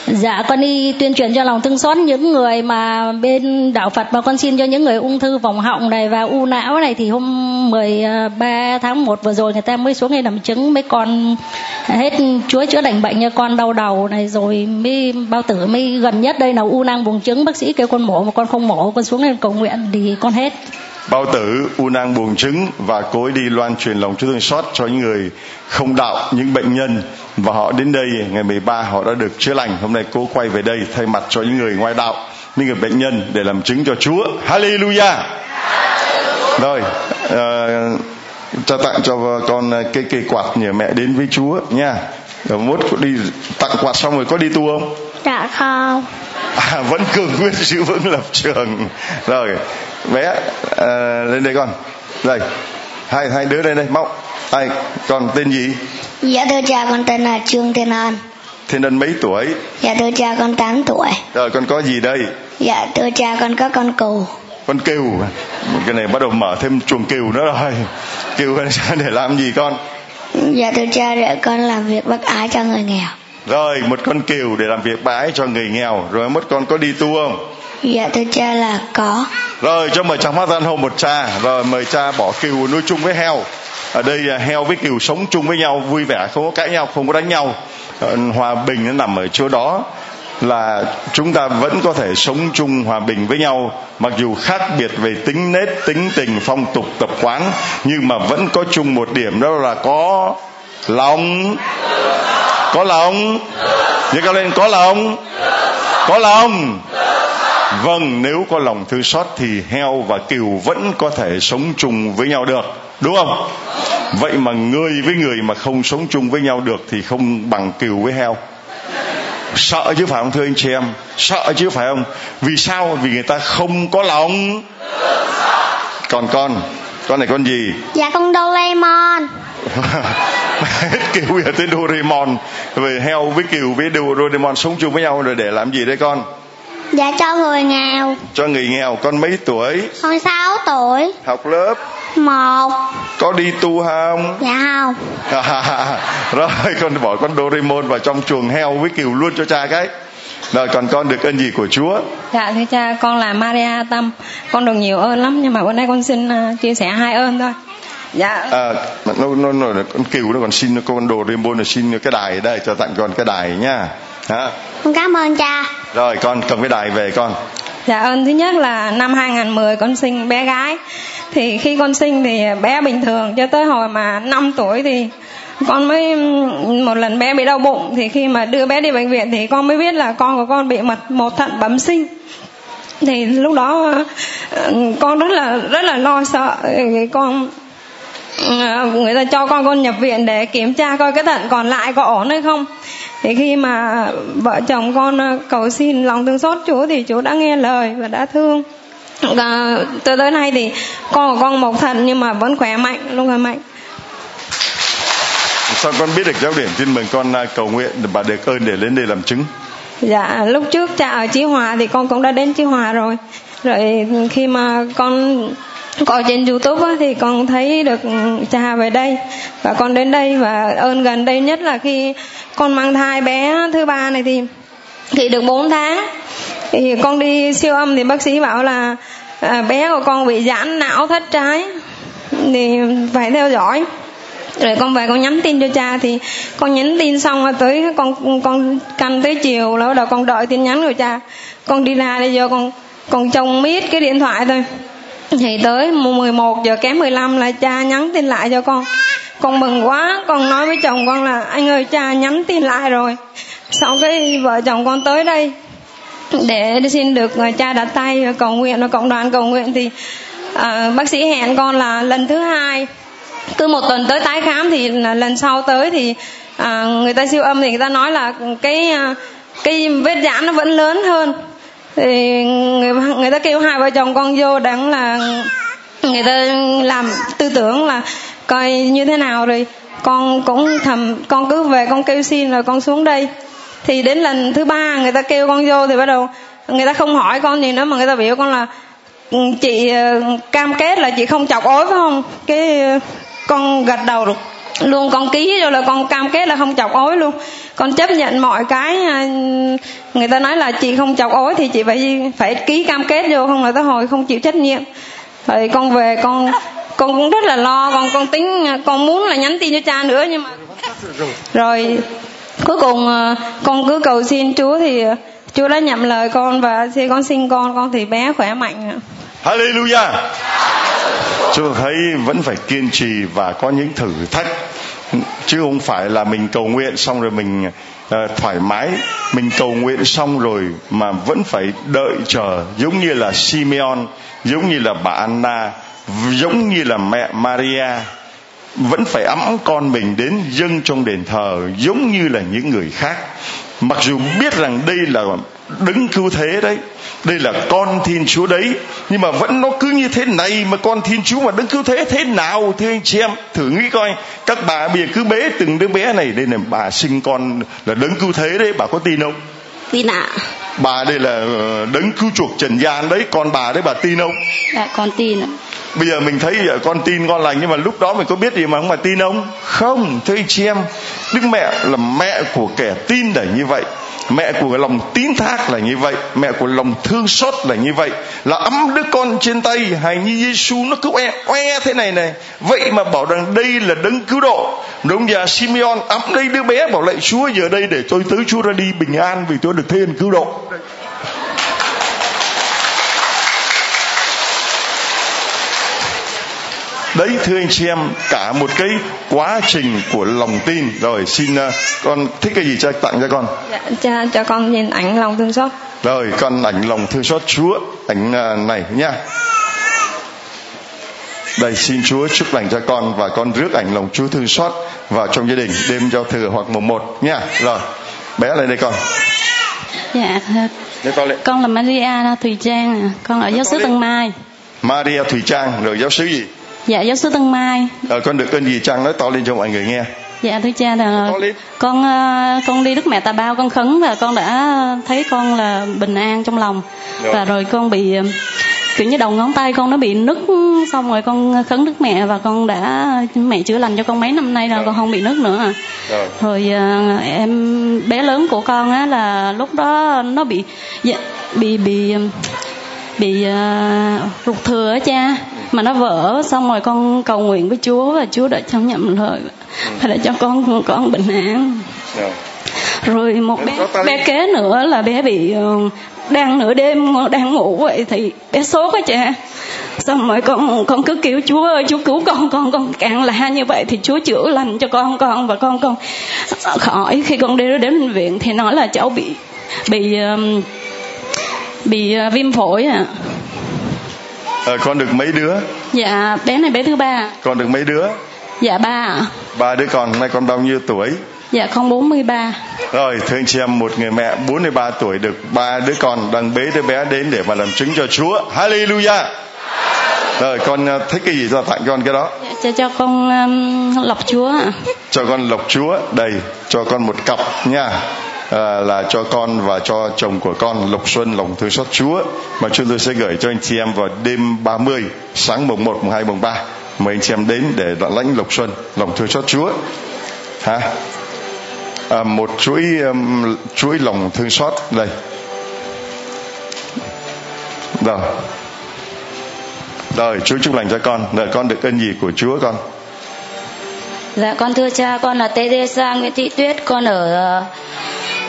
Dạ con đi tuyên truyền cho lòng thương xót những người mà bên đạo Phật mà con xin cho những người ung thư vòng họng này và u não này. Thì hôm 13 tháng 1 vừa rồi người ta mới xuống đây làm chứng mấy con hết chúa chữa lành bệnh cho con đau đầu này rồi mới bao tử mới gần nhất đây là u nang buồng trứng. Bác sĩ kêu con mổ mà con không mổ con xuống đây cầu nguyện thì con hết. Bao tử u nang buồng trứng và cô ấy đi loan truyền lòng chúa thương xót cho những người không đạo những bệnh nhân. Và họ đến đây ngày 13 họ đã được chữa lành. Hôm nay cô quay về đây thay mặt cho những người ngoại đạo những người bệnh nhân để làm chứng cho Chúa. Hallelujah! Rồi uh, cho tặng cho con cây cây quạt nhờ mẹ đến với Chúa nha. Rồi mốt đi tặng quạt xong rồi có đi tu không? Dạ không à, vẫn cường quyết giữ vững lập trường. Rồi bé à, lên đây con. Đây hai hai đứa đây đây mau. Ai con tên gì? Dạ thưa cha con tên là trương thiên an. Thiên ân mấy tuổi? Dạ thưa cha con 8 tuổi. Rồi con có gì đây? Dạ thưa cha con có con cừu. Con cừu cái này bắt đầu mở thêm chuồng cừu nữa rồi. Cừu để làm gì con? Dạ thưa cha để con làm việc bác ái cho người nghèo rồi một con cừu để làm việc bái cho người nghèo. Rồi mất con có đi tu không? Dạ thưa cha là có. Rồi cho mời chàng phát gian hôn một cha. Rồi mời cha bỏ cừu nuôi chung với heo. Ở đây heo với cừu sống chung với nhau vui vẻ không có cãi nhau không có đánh nhau. Ờ, hòa bình nó nằm ở chỗ đó là chúng ta vẫn có thể sống chung hòa bình với nhau. Mặc dù khác biệt về tính nết tính tình phong tục tập quán nhưng mà vẫn có chung một điểm đó là có lòng có lòng. Giơ cao lên, có lòng. Có lòng. Vâng nếu có lòng thương xót thì heo và cừu vẫn có thể sống chung với nhau được, đúng không? Vậy mà người với người mà không sống chung với nhau được thì không bằng cừu với heo. Sợ chứ phải không thưa anh chị em? Sợ chứ phải không? Vì sao? Vì người ta không có lòng. Còn con con này con gì? Dạ con Doraemon. Hết bây giờ tới Doraemon. Về heo với kiều với Doraemon sống chung với nhau rồi để làm gì đấy con? Dạ cho người nghèo. Cho người nghèo con mấy tuổi? Con 6 tuổi. Học lớp? Một. Có đi tu không? Dạ không. Rồi con bỏ con Doraemon vào trong chuồng heo với kiều luôn cho cha cái rồi còn con được ơn gì của Chúa? Dạ thưa cha, con là Maria Tâm. Con được nhiều ơn lắm nhưng mà bữa nay con xin uh, chia sẻ hai ơn thôi. Dạ. À, nó, nó, nó, con kiều nó còn xin con Doraemon là xin cái đài đây cho tặng con cái đài nha. Hả? con cảm ơn cha Rồi con cầm cái đài về con. Dạ ơn thứ nhất là năm 2010 con sinh bé gái. Thì khi con sinh thì bé bình thường cho tới hồi mà 5 tuổi thì con mới, một lần bé bị đau bụng, thì khi mà đưa bé đi bệnh viện thì con mới biết là con của con bị mật, một thận bẩm sinh. Thì lúc đó, con rất là rất là lo sợ. Con ờ, người ta cho con con nhập viện để kiểm tra coi cái thận còn lại có ổn hay không. Thì khi mà vợ chồng con ờ, cầu xin lòng thương xót Chúa thì Chúa đã nghe lời và đã thương. Và từ tới nay thì con của con một thận nhưng mà vẫn khỏe mạnh, luôn khỏe mạnh. Sao con biết được giáo điểm tin mừng con à, cầu nguyện và được ơn để lên đây làm chứng? Dạ, lúc trước cha ở Chí Hòa thì con cũng đã đến Chí Hòa rồi. Rồi khi mà con coi trên YouTube á, thì con thấy được cha về đây và con đến đây và ơn gần đây nhất là khi con mang thai bé thứ ba này thì thì được 4 tháng thì con đi siêu âm thì bác sĩ bảo là à, bé của con bị giãn não thất trái thì phải theo dõi rồi con về con nhắn tin cho cha thì con nhắn tin xong rồi tới con con canh tới chiều là bắt đầu con đợi tin nhắn của cha. Con đi ra đây giờ con con trông miết cái điện thoại thôi. Thì tới 11 giờ kém 15 là cha nhắn tin lại cho con. Con mừng quá con nói với chồng con là anh ơi cha nhắn tin lại rồi. Sau cái vợ chồng con tới đây để xin được cha đặt tay cầu nguyện và cộng đoàn cầu nguyện thì à, bác sĩ hẹn con là lần thứ hai cứ một tuần tới tái khám thì lần sau tới thì à, người ta siêu âm thì người ta nói là cái à, cái vết giãn nó vẫn lớn hơn. Thì người người ta kêu hai vợ chồng con vô đáng là người ta làm tư tưởng là coi như thế nào rồi con cũng thầm con cứ về con kêu xin rồi con xuống đây. Thì đến lần thứ ba người ta kêu con vô thì bắt đầu người ta không hỏi con gì nữa mà người ta biểu con là ừ, chị ờ, cam kết là chị không chọc ối phải không? Cái con gật đầu được luôn con ký rồi là con cam kết là không chọc ối luôn. Con chấp nhận mọi cái à, người ta nói là chị không chọc ối thì chị phải phải ký cam kết vô, không là tới hồi không chịu trách nhiệm. Rồi con về, con con cũng rất là lo, con con tính à, con muốn là nhắn tin cho cha nữa nhưng mà rồi cuối cùng à, con cứ cầu xin chúa thì chúa đã nhậm lời con và khi con sinh con con thì bé khỏe mạnh Hallelujah. Chúng ta thấy vẫn phải kiên trì và có những thử thách. Chứ không phải là mình cầu nguyện xong rồi mình uh, thoải mái. Mình cầu nguyện xong rồi mà vẫn phải đợi chờ. Giống như là Simeon giống như là bà Anna giống như là mẹ Maria. Vẫn phải ẵm con mình đến dâng trong đền thờ giống như là những người khác. Mặc dù biết rằng đây là đứng cứu thế đấy đây là con thiên chúa đấy. Nhưng mà vẫn nó cứ như thế này mà con thiên chúa mà đứng cứu thế thế nào? Thưa anh chị em thử nghĩ coi. Các bà bây giờ cứ bế từng đứa bé này đây là bà sinh con là đứng cứu thế đấy bà có tin không? Tin ạ. Bà đây là ờ, đấng cứu chuộc trần gian đấy con bà đấy bà tin không? Dạ con tin ạ. Bây giờ mình thấy con tin con lành nhưng mà lúc đó mình có biết gì mà không mà tin không? Không thưa anh chị em đức mẹ là mẹ của kẻ tin để như vậy mẹ của lòng tín thác là như vậy. Mẹ của lòng thương xót là như vậy. Là ấm đứa con trên tay, hài như Giêsu nó cứ oe oe thế này này. Vậy mà bảo rằng đây là đấng cứu độ. Đúng giờ, Simeon ấm đây đứa bé, bảo lại Chúa, giờ đây để tôi tới Chúa ra đi bình an vì tôi được thiên cứu độ. Đấy thưa anh chị em cả một cái quá trình của lòng tin. Rồi xin uh, con thích cái gì cho tặng cho con? Dạ, cha cho con nhìn ảnh lòng thương xót. Rồi con ảnh lòng thương xót Chúa ảnh uh, này nha đây xin Chúa chúc lành cho con và con rước ảnh lòng Chúa thương xót vào trong gia đình đêm giao thừa hoặc mùng một nha rồi bé lên đây con. Dạ Để con, lên. con là Maria Thùy Trang à. con ở giáo xứ Tân Mai. Maria Thùy Trang rồi giáo sứ gì dạ giáo xứ Tân Mai. Rồi con được ơn gì? Trang nói to lên cho mọi người nghe. Dạ thưa cha là con ờ, con đi đức mẹ tà bao con khấn và con đã thấy con là bình an trong lòng. Rồi. và rồi con bị ờ, kiểu như đầu ngón tay con nó bị nứt xong rồi con khấn đức mẹ và con đã mẹ chữa lành cho con mấy năm nay rồi con không bị nứt nữa. À rồi rồi em bé lớn của con á là lúc đó nó bị dạ, bị bị bị uh, ruột thừa á cha mà nó vỡ xong rồi con cầu nguyện với Chúa và Chúa đã cho nhận lời và đã cho con con bình an rồi một bé bé kế nữa là bé bị uh, đang nửa đêm đang ngủ vậy thì bé sốt á cha. Xong rồi con con cứ kêu Chúa ơi Chúa cứu con con con càng la như vậy thì Chúa chữa lành cho con con và con con ờ, khỏi khi con đi đến bệnh viện thì nói là cháu bị bị um, bị ờ, viêm phổi à Ờ, con được mấy đứa? Dạ bé này bé thứ ba con được mấy đứa? Dạ ba ạ. Ba đứa con nay con bao nhiêu tuổi? Dạ con 43 rồi thưa anh chị em một người mẹ 43 tuổi được ba đứa con đang bế đứa bé đến để mà làm chứng cho Chúa. Hallelujah! Rồi con ờ, thích cái gì cho tặng con cái đó? Dạ, cho cho con ừm, lọc Chúa ạ. Cho con lộc chúa đầy cho con một cặp nha à, là cho con và cho chồng của con lộc xuân lòng thương xót chúa mà chúng tôi sẽ gửi cho anh chị em vào đêm 30 sáng mùng 1, mùng 2, mùng 3 mời anh chị em đến để lãnh lộc xuân lòng thương xót chúa. Hả à, một chuỗi um, chuỗi lòng thương xót đây. Rồi. Rồi chúa chúc lành cho con. Đời con được ơn gì của chúa con. Dạ con thưa cha, con là Teresa Nguyễn Thị Tuyết, con ở ờ,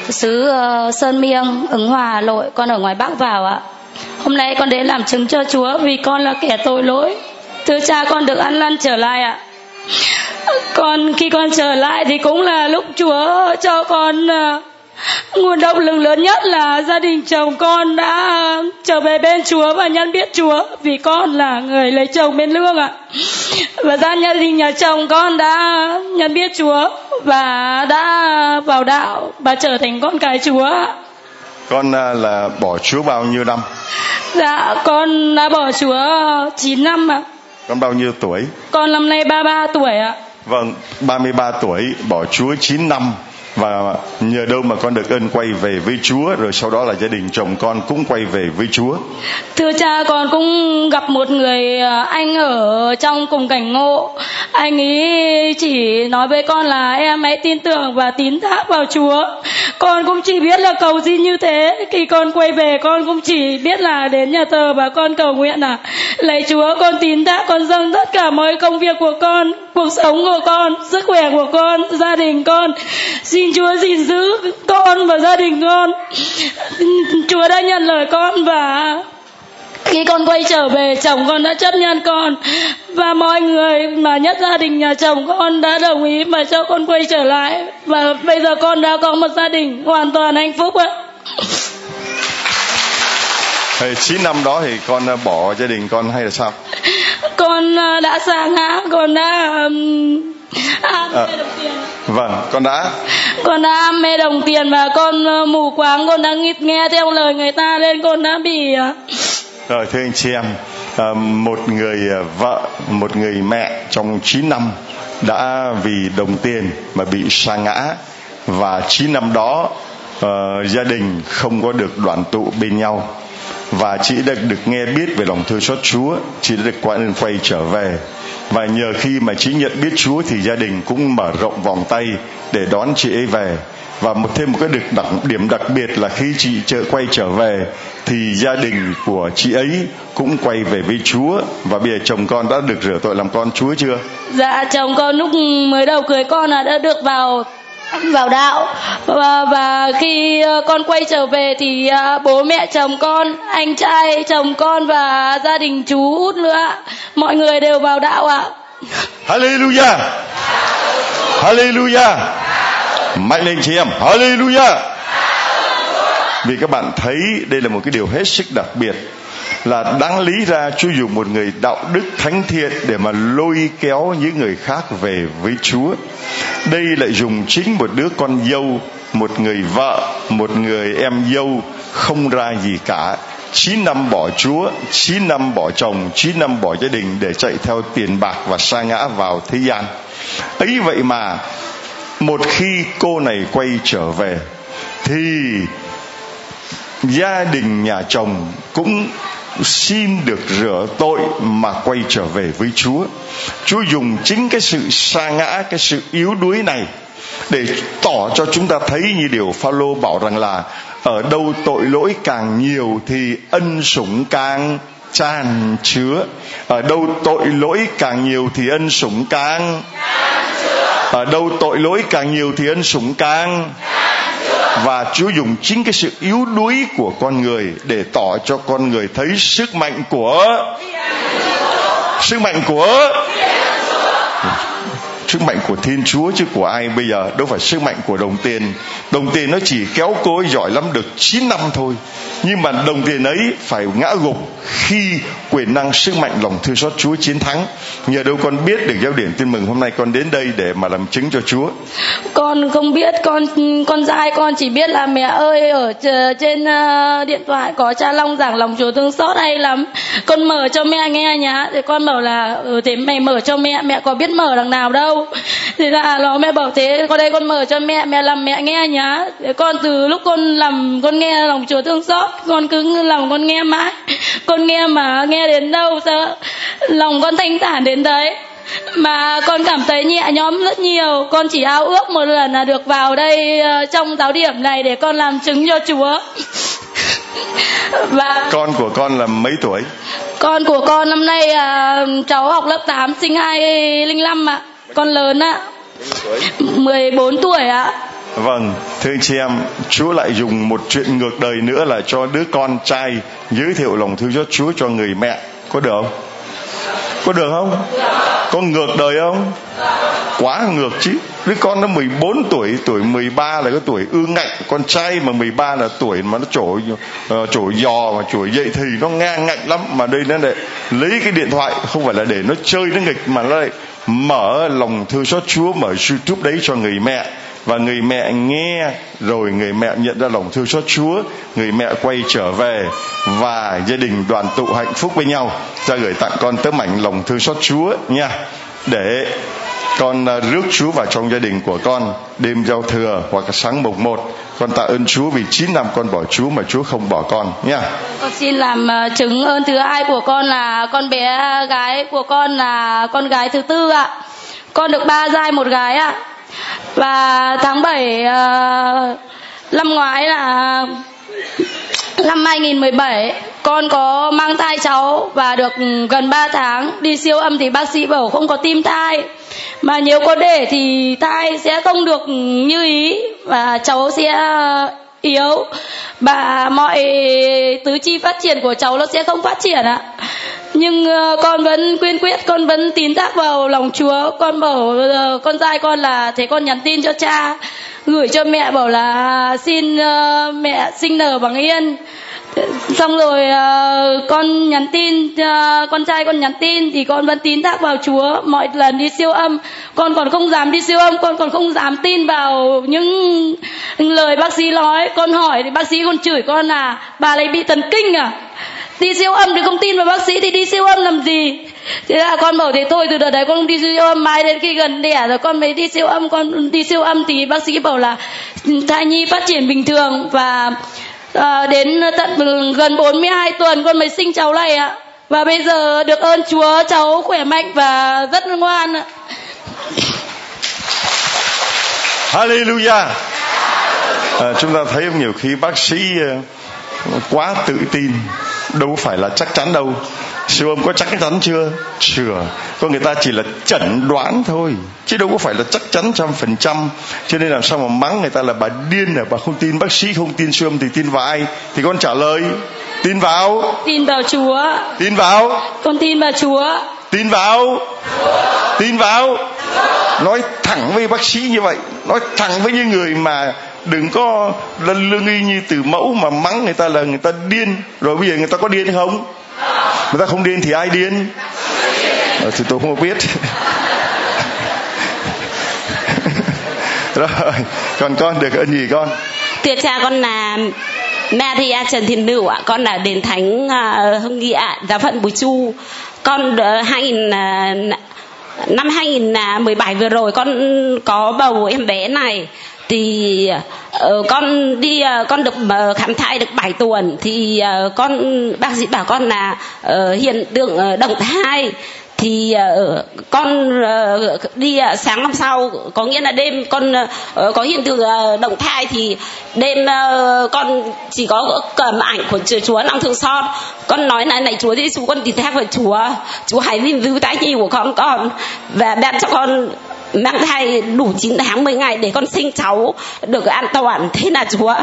xứ ờ, Sơn Miêng, ứng Hòa, Hà Nội, con ở ngoài Bắc vào ạ. Hôm nay con đến làm chứng cho Chúa vì con là kẻ tội lỗi. Thưa cha con được ăn năn trở lại ạ. Còn khi con trở lại thì cũng là lúc Chúa cho con uh, nguồn động lực lớn nhất là gia đình chồng con đã trở về bên Chúa và nhận biết Chúa vì con là người lấy chồng bên lương ạ. Và gia đình nhà chồng con đã nhận biết Chúa và đã vào đạo và trở thành con cái Chúa. con à, là bỏ chúa bao nhiêu năm Dạ con đã bỏ Chúa 9 năm ạ. con bao nhiêu tuổi Con năm nay 33 tuổi ạ. Vâng, 33 tuổi, bỏ Chúa 9 năm và nhờ đâu mà con được ơn quay về với Chúa rồi sau đó là gia đình chồng con cũng quay về với Chúa. Thưa cha con cũng gặp một người à, anh ở trong cùng cảnh ngộ. Anh ấy chỉ nói với con là em hãy tin tưởng và tín thác vào Chúa. Con cũng chỉ biết là cầu gì như thế. Khi con quay về con cũng chỉ biết là đến nhà thờ và con cầu nguyện là Lạy Chúa con tín thác con dâng tất cả mọi công việc của con Cuộc sống của con, sức khỏe của con, gia đình con. Xin Chúa gìn giữ con và gia đình con. Chúa đã nhận lời con và khi con quay trở về chồng con đã chấp nhận con. Và mọi người mà nhất gia đình nhà chồng con đã đồng ý mà cho con quay trở lại. Và bây giờ con đã có một gia đình hoàn toàn hạnh phúc ạ. Thì 9 năm đó thì con à, bỏ gia đình con hay là sao? con à, đã sa ngã con đã um, ham À. mê đồng tiền Vâng, con đã. Con đã ham mê đồng tiền và con à, mù quáng. Con đã nghe, nghe theo lời người ta nên con đã bị à, Rồi thưa anh chị em, một người vợ, một người mẹ trong 9 năm đã vì đồng tiền mà bị sa ngã và 9 năm đó ờ, gia đình không có được đoàn tụ bên nhau. Và chị đã được nghe biết về lòng thương xót Chúa, chị đã được quay quay trở về và nhờ khi mà chị nhận biết Chúa thì gia đình cũng mở rộng vòng tay để đón chị ấy về và một thêm một cái được đặc, điểm đặc biệt là khi chị chợ quay trở về thì gia đình của chị ấy cũng quay về với Chúa và bây giờ chồng con đã được rửa tội làm con Chúa chưa? Dạ chồng con lúc mới đầu cưới con là đã được vào vào đạo và, và khi ờ, con quay trở về thì ờ, bố mẹ chồng con anh trai chồng con và gia đình chú út nữa mọi người đều vào đạo ạ. Hallelujah. Hallelujah. Mạnh lên chị em. Hallelujah. Vì các bạn thấy đây là một cái điều hết sức đặc biệt là đáng lý ra Chúa dùng một người đạo đức thánh thiện để mà lôi kéo những người khác về với Chúa. Đây lại dùng chính một đứa con dâu, một người vợ, một người em dâu không ra gì cả. 9 năm bỏ Chúa, 9 năm bỏ chồng, 9 năm bỏ gia đình để chạy theo tiền bạc và sa ngã vào thế gian. Ấy vậy mà một khi cô này quay trở về thì gia đình nhà chồng cũng xin được rửa tội mà quay trở về với Chúa. Chúa dùng chính cái sự sa ngã, cái sự yếu đuối này để tỏ cho chúng ta thấy như điều Phaolô bảo rằng là ở đâu tội lỗi càng nhiều thì ân sủng càng tràn chứa. Ở đâu tội lỗi càng nhiều thì ân sủng càng ở đâu tội lỗi càng nhiều thì ân sủng càng và Chúa dùng chính cái sự yếu đuối của con người để tỏ cho con người thấy sức mạnh của, sức mạnh của sức mạnh của thiên chúa chứ của ai bây giờ? Đâu phải sức mạnh của đồng tiền. Đồng tiền nó chỉ kéo cô ấy giỏi lắm được 9 năm thôi. Nhưng mà đồng tiền ấy phải ngã gục khi quyền năng sức mạnh lòng thương xót Chúa chiến thắng. Nhờ đâu con biết được giáo điển tin mừng hôm nay con đến đây để mà làm chứng cho Chúa? Con không biết con con dai con chỉ biết là mẹ ơi ở trên uh, điện thoại có cha long giảng lòng Chúa thương xót hay lắm. Con mở cho mẹ nghe nhá. Thì con bảo là ừ, thế mày mở cho mẹ mẹ có biết mở đằng nào đâu? thì là nó mẹ bảo thế con đây con mở cho mẹ mẹ làm mẹ nghe nhá. Thế con từ lúc con làm con nghe lòng Chúa thương xót con cứ lòng con nghe mãi. Con nghe mà nghe đến đâu sao lòng con thanh thản đến đấy. Mà con cảm thấy nhẹ nhõm rất nhiều. Con chỉ ao ước một lần là được vào đây ờ, trong giáo điểm này để con làm chứng cho chúa. Và con của con là mấy tuổi? con của con năm nay à, cháu học lớp 8 sinh 205 ạ con lớn ạ 14 tuổi ạ Vâng, thưa chị em, Chúa lại dùng một chuyện ngược đời nữa là cho đứa con trai giới thiệu lòng thương xót Chúa cho người mẹ. Có được không? Có được không? Có ngược đời không? Quá ngược chứ. Đứa con nó 14 tuổi, tuổi 13 là cái tuổi ương ngạnh. Con trai mà 13 là tuổi mà nó trổi uh, ờ, trổi giò mà trổi dậy thì nó ngang ngạnh lắm. Mà đây nó lại lấy cái điện thoại không phải là để nó chơi nó nghịch mà nó lại mở lòng thương xót Chúa, mở YouTube đấy cho người mẹ. Và người mẹ nghe, rồi người mẹ nhận ra lòng thương xót Chúa, người mẹ quay trở về và gia đình đoàn tụ hạnh phúc với nhau ra gửi tặng con tấm ảnh lòng thương xót Chúa nha. Để con ờ, rước Chúa vào trong gia đình của con đêm giao thừa hoặc sáng mùng một con tạ ơn Chúa vì 9 năm con bỏ Chúa mà Chúa không bỏ con nha. Con xin làm ờ, chứng ơn thứ hai của con là con bé gái của con là con gái thứ tư ạ. Con được ba giai một gái ạ và tháng 7 uh, ờ, năm ngoái là năm 2017 con có mang thai cháu và được gần 3 tháng đi siêu âm thì bác sĩ bảo không có tim thai mà nếu có để thì thai sẽ không được như ý và cháu sẽ yếu. Và mọi tứ chi phát triển của cháu nó sẽ không phát triển ạ. Nhưng ờ, con vẫn quyên quyết, con vẫn tín thác vào lòng chúa. Con bảo ờ, con trai con là, thế con nhắn tin cho cha, gửi cho mẹ bảo là xin ờ, mẹ sinh nở bằng yên xong rồi uh, con nhắn tin uh, con trai con nhắn tin thì con vẫn tin thác vào chúa. Mọi lần đi siêu âm con còn không dám đi siêu âm con còn không dám tin vào những lời bác sĩ nói. Con hỏi thì bác sĩ còn chửi con là bà lấy bị thần kinh à? Đi siêu âm thì không tin vào bác sĩ thì đi siêu âm làm gì? Thế là con bảo thế thôi từ đợt đấy con không đi siêu âm mai đến khi gần đẻ rồi con mới đi siêu âm. Con đi siêu âm thì bác sĩ bảo là thai nhi phát triển bình thường và à, đến tận gần 42 tuần con mới sinh cháu này ạ. Và bây giờ được ơn Chúa cháu khỏe mạnh và rất ngoan ạ. Hallelujah. À, chúng ta thấy nhiều khi bác sĩ ờ, quá tự tin đâu phải là chắc chắn đâu siêu âm có chắc chắn chưa? Chưa. Có người ta chỉ là chẩn đoán thôi chứ đâu có phải là chắc chắn trăm phần trăm. Cho nên làm sao mà mắng người ta là bà điên là bà không tin bác sĩ không tin siêu âm thì tin vào ai? Thì con trả lời. Tin vào. Tin vào chúa. Tin vào. Con tin vào chúa. Tin vào. Tin vào. Nói thẳng với bác sĩ như vậy. Nói thẳng với những người mà đừng có lương y như từ mẫu mà mắng người ta là người ta điên. Rồi bây giờ người ta có điên không người ta không điên thì ai điên? Ờ, thì tôi không biết. Rồi còn con được ơn gì con? Thưa cha con là Maria à, Trần Thiên Nữ ạ, con là đền thánh uh, Hưng Nghĩa, giáo phận Bùi Chu. Con ờ, 2000 à, năm 2017 vừa rồi con có bầu em bé này thì uh, con đi uh, con được uh, khám thai được 7 tuần. Thì uh, con bác sĩ bảo con là uh, hiện tượng uh, động thai. Thì uh, con uh, đi uh, sáng hôm sau có nghĩa là đêm con uh, có hiện tượng uh, động thai thì đêm uh, con chỉ có cầm ảnh của chúa, chúa long thương xót con nói là này chúa giêsu con tìm theo với chúa. Chúa hãy gìn giữ tái nhi của con con và đem cho con mang thai đủ 9 tháng 10 ngày để con sinh cháu được an toàn. Thế là chúa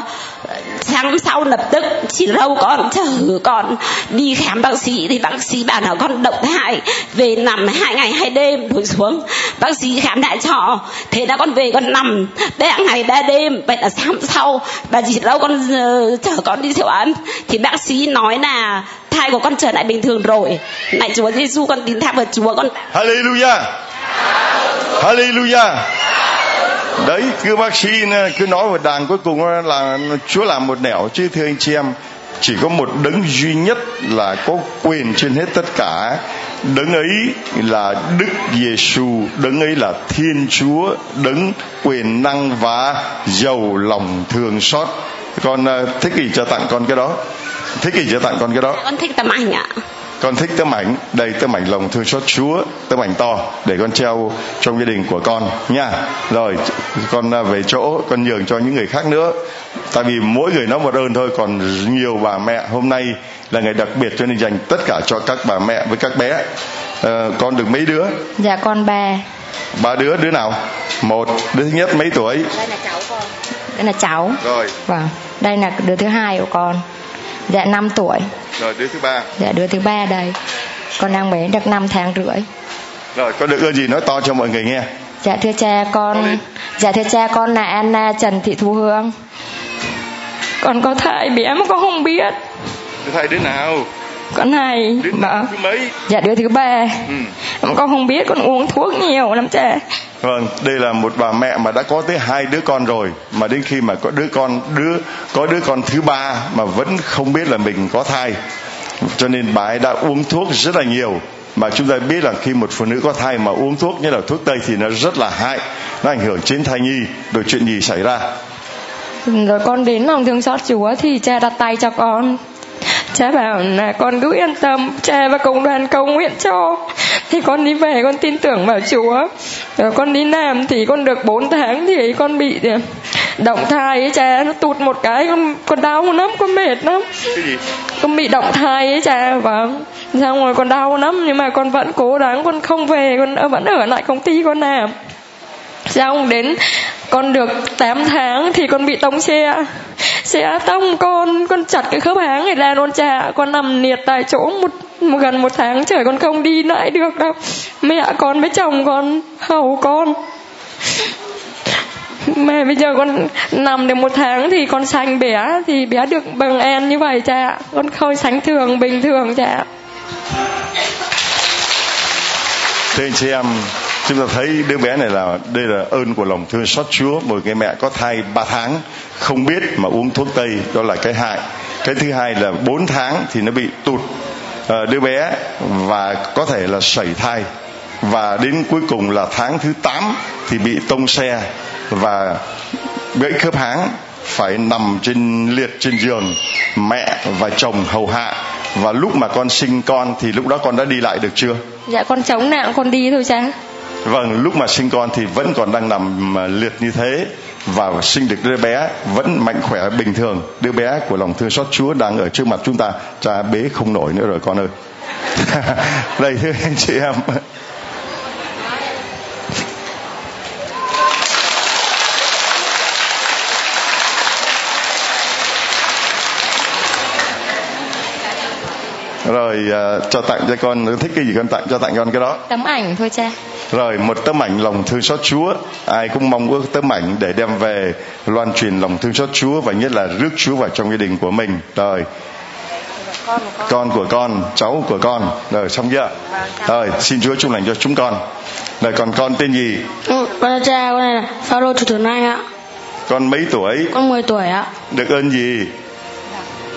sáng sau lập tức chỉ lâu con chờ con đi khám bác sĩ thì bác sĩ bảo là con động thai về nằm hai ngày hai đêm. Rồi xuống bác sĩ khám lại cho. Thế là con về con nằm ba ngày ba đêm. Vậy là sáng sau bà chỉ lâu con ờ, uh, chở con đi siêu âm. Thì bác sĩ nói là thai của con trở lại bình thường rồi. Này chúa giêsu con tin thác vào chúa con hallelujah hallelujah. Đấy, cứ bác sĩ cứ nói một đàn cuối cùng là chúa làm một nẻo. Chứ thưa anh chị em, chỉ có một đấng duy nhất là có quyền trên hết tất cả. Đấng ấy là đức giêsu đấng ấy là thiên chúa, đấng quyền năng và giàu lòng thương xót. Con à, thích gì cho tặng con cái đó. Thích gì cho tặng con cái đó. Con thích tấm ảnh ạ con thích tấm ảnh. Đây tấm ảnh lòng thương xót chúa. Tấm ảnh to để con treo trong gia đình của con nha. Rồi con à, về chỗ con nhường cho những người khác nữa. Tại vì mỗi người nói một ơn thôi. Còn nhiều bà mẹ hôm nay là ngày đặc biệt cho nên dành tất cả cho các bà mẹ với các bé. À, con được mấy đứa? Dạ con ba. Ba đứa đứa nào? Một đứa thứ nhất mấy tuổi? Đây là cháu con. Đây là cháu. Rồi. Vâng đây là đứa thứ hai của con. Dạ 5 tuổi rồi đứa thứ ba. Dạ đứa thứ ba đây. Con đang bé được 5 tháng rưỡi. Rồi con được ơn gì nói to cho mọi người nghe? Dạ thưa cha con dạ thưa cha con là Anna Trần Thị Thu Hương. Con có thai bé mà con không biết. Đứa thai đứa nào? Con này đứa vâng thứ mấy? dạ đứa thứ ba. Ừ. con không biết con uống thuốc nhiều lắm cha Vâng, đây là một bà mẹ mà đã có tới hai đứa con rồi. Mà đến khi mà có đứa con đứa có đứa con thứ ba mà vẫn không biết là mình có thai. Cho nên bà ấy đã uống thuốc rất là nhiều. Mà chúng ta biết là khi một phụ nữ có thai mà uống thuốc như là thuốc tây thì nó rất là hại. Nó ảnh hưởng đến thai nhi rồi chuyện gì xảy ra? Rồi con đến lòng thương xót chúa thì cha đặt tay cho con. Cha bảo là con cứ yên tâm cha và công đoàn cầu nguyện cho thì con đi về con tin tưởng vào chúa. Rồi con đi làm thì con được 4 tháng thì con bị động thai ấy cha. Nó tụt một cái con con đau lắm con mệt lắm. Con bị động thai ấy cha vâng. Xong rồi con đau lắm nhưng mà con vẫn cố gắng con không về con vẫn ở lại công ty con làm. Xong đến con được 8 tháng thì con bị tông xe xe tông con con chặt cái khớp háng này ra luôn cha. Con nằm liệt tại chỗ một, một gần một tháng trời con không đi lại được đâu. Mẹ con với chồng con hầu con. Mà bây giờ con nằm được một tháng thì con sanh bé thì bé được bằng an như vậy cha. Con khôi sánh thường bình thường cha. Thưa anh chị em, chúng ta thấy đứa bé này là, đây là ơn của lòng thương xót Chúa. Một cái mẹ có thai 3 tháng, không biết mà uống thuốc tây, đó là cái hại. Cái thứ hai là 4 tháng thì nó bị tụt. Ờ, đứa bé và có thể là sẩy thai. Và đến cuối cùng là tháng thứ 8 thì bị tông xe và gãy khớp háng, phải nằm trên liệt trên giường, mẹ và chồng hầu hạ. Và lúc mà con sinh con thì lúc đó con đã đi lại được chưa? Dạ con chống nạn con đi thôi cha vâng lúc mà sinh con thì vẫn còn đang nằm liệt như thế và sinh được đứa bé vẫn mạnh khỏe bình thường. Đứa bé của lòng thương xót Chúa đang ở trước mặt chúng ta. Cha bế không nổi nữa rồi con ơi. Đây thưa anh chị em. Rồi uh, cho tặng cho con thích cái gì con tặng? Cho tặng con cái đó. Tấm ảnh thôi cha rồi một tấm ảnh lòng thương xót Chúa. Ai cũng mong ước tấm ảnh để đem về loan truyền lòng thương xót Chúa và nhất là rước Chúa vào trong gia đình của mình. Rồi con của con cháu của con. Rồi xong chưa? Rồi xin Chúa chung lành cho chúng con. Rồi còn con tên gì? Ừ, con là cha con này là Phaolô chủ thường Anh ạ. Con mấy tuổi? Con 10 tuổi ạ. Được ơn gì?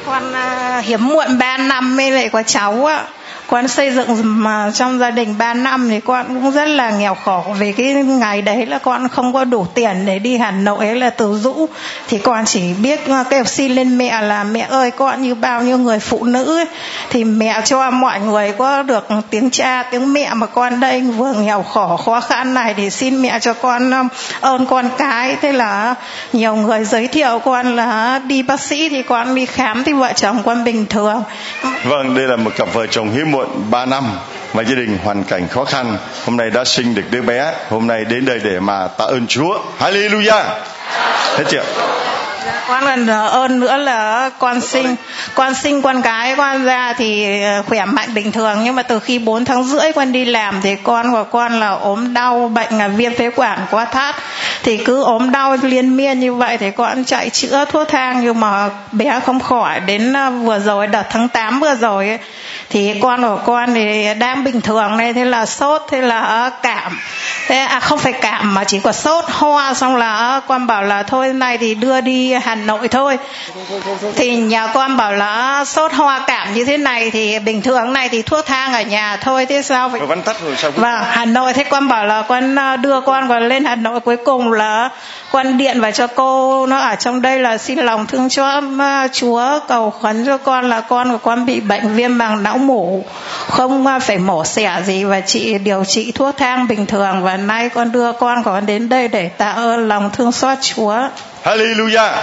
Con uh, hiếm muộn 3 năm mới lại có cháu ạ con xây dựng mà trong gia đình 3 năm thì con cũng rất là nghèo khổ. Vì cái ngày đấy là con không có đủ tiền để đi Hà Nội ấy là từ rũ thì con chỉ biết à, kêu xin lên mẹ là mẹ ơi con như bao nhiêu người phụ nữ ấy, thì mẹ cho mọi người có được tiếng cha tiếng mẹ mà con đây vừa nghèo khổ khó khăn này thì xin mẹ cho con um, ơn con cái. Thế là nhiều người giới thiệu con là à, đi bác sĩ thì con đi khám. Thì vợ chồng con bình thường. Vâng đây là một cặp vợ chồng hiếm muộn. 3 năm và gia đình hoàn cảnh khó khăn hôm nay đã sinh được đứa bé hôm nay đến đây để mà tạ ơn Chúa. Hallelujah. Hết chưa? Con còn ơn nữa là con sinh. Con sinh con gái con ra thì ờ, khỏe mạnh bình thường. Nhưng mà từ khi 4 tháng rưỡi con đi làm thì con của con là ốm đau bệnh là viêm phế quản quá thắt. Thì cứ ốm đau liên miên như vậy thì con chạy chữa thuốc thang. Nhưng mà bé không khỏi đến ờ, vừa rồi đợt tháng 8 vừa rồi ấy, thì con của con thì đang bình thường này thế là sốt thế là cảm. Thế à không phải cảm mà chỉ có sốt ho xong là con bảo là thôi này thì đưa đi Hà Nội thôi. Thì nhà con bảo là sốt hoa cảm như thế này thì bình thường này thì thuốc thang ở nhà thôi thế sao vậy? Vẫn tắt rồi sao vâng Hà Nội thế con bảo là con ờ, đưa con vào lên Hà Nội cuối cùng là con điện vào cho cô nó ở trong đây là xin lòng thương cho ờ, Chúa cầu khấn cho con là con của con bị bệnh viêm màng não mủ không ờ, phải mổ xẻ gì và chị điều trị thuốc thang bình thường và nay con đưa con của con đến đây để tạ ơn lòng thương xót Chúa Hallelujah.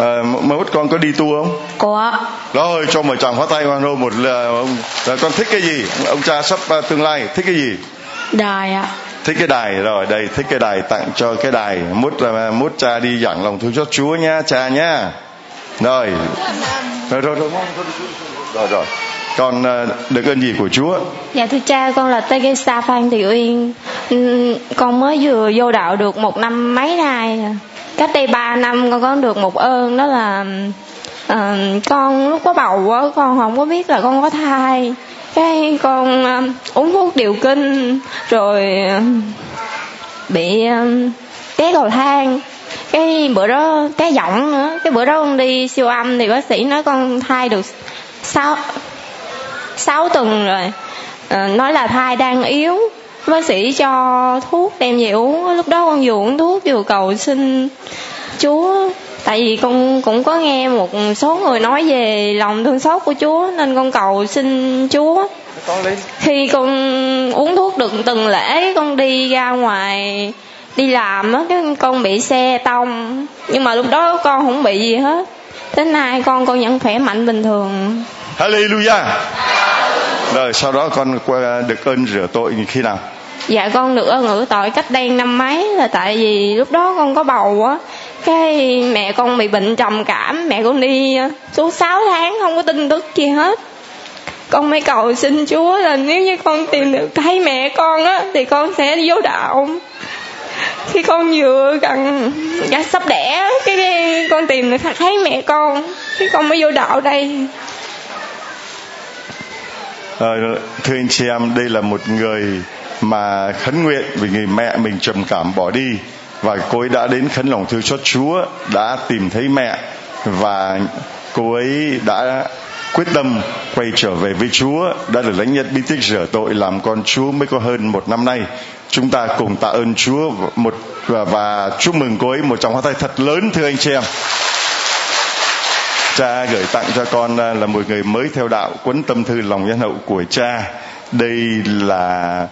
À, mốt con có đi tu không? Có. Rồi cho một chàng pháo tay con rồi một là ông rồi con thích cái gì? Ông cha sắp uh, tương lai thích cái gì? Đài ạ. Thích cái đài rồi đây thích cái đài tặng cho cái đài mốt là mốt cha đi giảng lòng thương xót Chúa nha cha nha. Rồi. Rồi rồi rồi rồi rồi. Con ờ, được ơn gì của Chúa? Dạ thưa cha con là Tegesa Phan Thị Uyên. Ừ, con mới vừa vô đạo được một năm mấy nay? Cách đây ba năm con có được một ơn đó là uh, con lúc có bầu á con không có biết là con có thai. Cái con uh, uống thuốc điều kinh rồi uh, bị uh, té cầu thang. Cái bữa đó té giọng nữa. Cái bữa đó con đi siêu âm thì bác sĩ nói con thai được sáu 6 tuần rồi. À, nói là thai đang yếu. Bác sĩ cho thuốc đem về uống. Lúc đó con vừa uống thuốc vừa cầu xin chúa. Tại vì con cũng có nghe một số người nói về lòng thương xót của chúa nên con cầu xin chúa. Khi con uống thuốc được từng lễ con đi ra ngoài đi làm á con bị xe tông. Nhưng mà lúc đó con không bị gì hết đến nay con con vẫn khỏe mạnh bình thường. Hallelujah. Rồi sau đó con được ơn rửa tội khi nào? Dạ con được ơn rửa tội cách đây năm mấy là tại vì lúc đó con có bầu á. Cái mẹ con bị bệnh trầm cảm mẹ con đi suốt 6 tháng không có tin tức gì hết. Con mới cầu xin chúa là nếu như con tìm được thấy mẹ con á thì con sẽ vô đạo khi con vừa gần dạ sắp đẻ cái con tìm được thấy mẹ con. Cái con mới vô đạo đây. À, thưa anh chị em đây là một người mà khấn nguyện vì người mẹ mình trầm cảm bỏ đi và cô ấy đã đến khấn lòng thương xót Chúa đã tìm thấy mẹ và cô ấy đã quyết tâm quay trở về với Chúa đã được lãnh nhận bí tích rửa tội làm con Chúa mới có hơn một năm nay chúng ta cùng tạ ơn Chúa một và, và chúc mừng cô ấy một trong hoa tay thật lớn thưa anh chị em. Cha gửi tặng cho con à, là một người mới theo đạo cuốn tâm thư lòng nhân hậu của cha. Đây là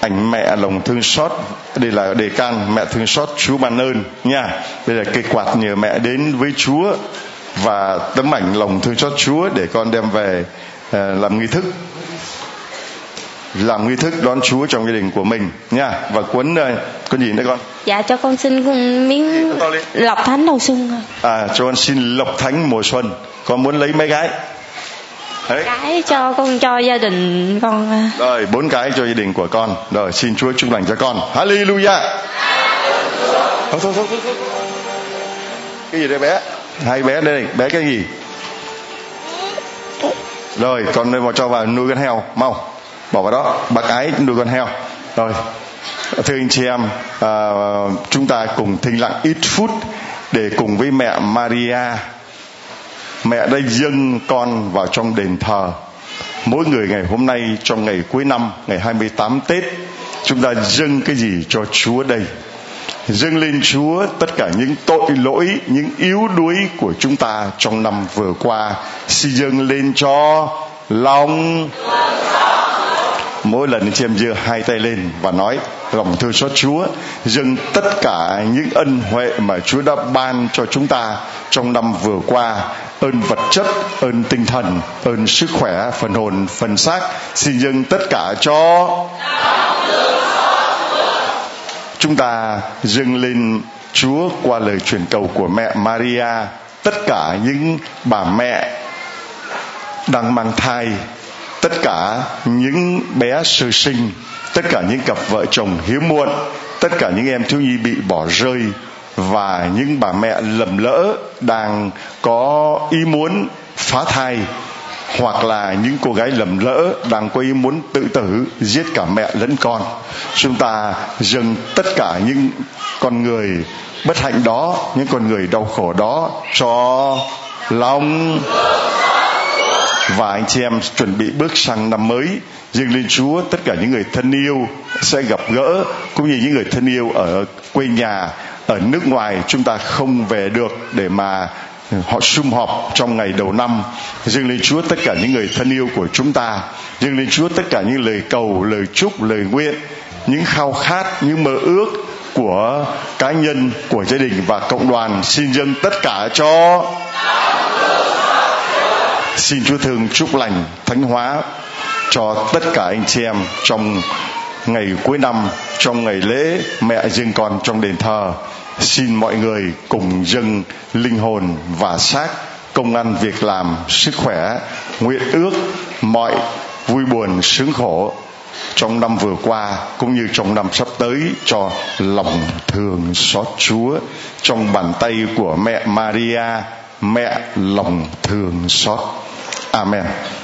ảnh mẹ lòng thương xót đây là đề can mẹ thương xót Chúa ban ơn nha. Đây là cây quạt nhờ mẹ đến với Chúa và tấm ảnh lòng thương xót Chúa để con đem về à, làm nghi thức làm nghi thức đón Chúa trong gia đình của mình nha. Và cuốn uh, con gì nữa con. Dạ cho con xin miếng lọc thánh đầu xuân à cho con xin lộc thánh mùa xuân. Con muốn lấy mấy cái? Đấy. cái cho con cho gia đình con à. rồi bốn cái cho gia đình của con. Rồi xin Chúa chúc lành cho con. Hallelujah. Thôi thôi thôi, thôi. cái gì đây bé? Hai bé đây bé cái gì? Rồi con đây mà cho vào nuôi con heo. Mau bỏ vào đó. Bác ái nuôi con heo. Rồi. Thưa anh chị em à, chúng ta cùng thinh lặng ít phút để cùng với mẹ Maria. Mẹ đã dâng con vào trong đền thờ. Mỗi người ngày hôm nay trong ngày cuối năm ngày 28 Tết chúng ta dâng cái gì cho Chúa đây? Dâng lên Chúa tất cả những tội lỗi những yếu đuối của chúng ta trong năm vừa qua. Xin dâng lên cho lòng mỗi lần chị em giơ hai tay lên và nói, lòng thương xót Chúa, dâng tất cả những ân huệ mà Chúa đã ban cho chúng ta trong năm vừa qua. Ơn vật chất, ơn tinh thần, ơn sức khỏe, phần hồn, phần xác, xin dâng tất cả cho chúng ta dâng lên Chúa qua lời truyền cầu của mẹ Maria. Tất cả những bà mẹ đang mang thai tất cả những bé sơ sinh, tất cả những cặp vợ chồng hiếm muộn, tất cả những em thiếu nhi bị bỏ rơi và những bà mẹ lầm lỡ đang có ý muốn phá thai hoặc là những cô gái lầm lỡ đang có ý muốn tự tử, giết cả mẹ lẫn con. Chúng ta dừng tất cả những con người bất hạnh đó, những con người đau khổ đó cho lòng và anh chị em chuẩn bị bước sang năm mới, dâng lên Chúa, tất cả những người thân yêu sẽ gặp gỡ, cũng như những người thân yêu ở quê nhà, ở nước ngoài, chúng ta không về được để mà họ sum họp trong ngày đầu năm. Dâng lên Chúa tất cả những người thân yêu của chúng ta. Dâng lên Chúa tất cả những lời cầu, lời chúc, lời nguyện, những khao khát, những mơ ước của cá nhân, của gia đình và cộng đoàn. Xin dâng tất cả cho xin Chúa thương chúc lành thánh hóa cho tất cả anh chị em trong ngày cuối năm, trong ngày lễ mẹ dâng con trong đền thờ. Xin mọi người cùng dâng linh hồn và xác công ăn việc làm sức khỏe, nguyện ước mọi vui buồn sướng khổ trong năm vừa qua cũng như trong năm sắp tới cho lòng thương xót Chúa trong bàn tay của mẹ Maria, mẹ lòng thương xót Amen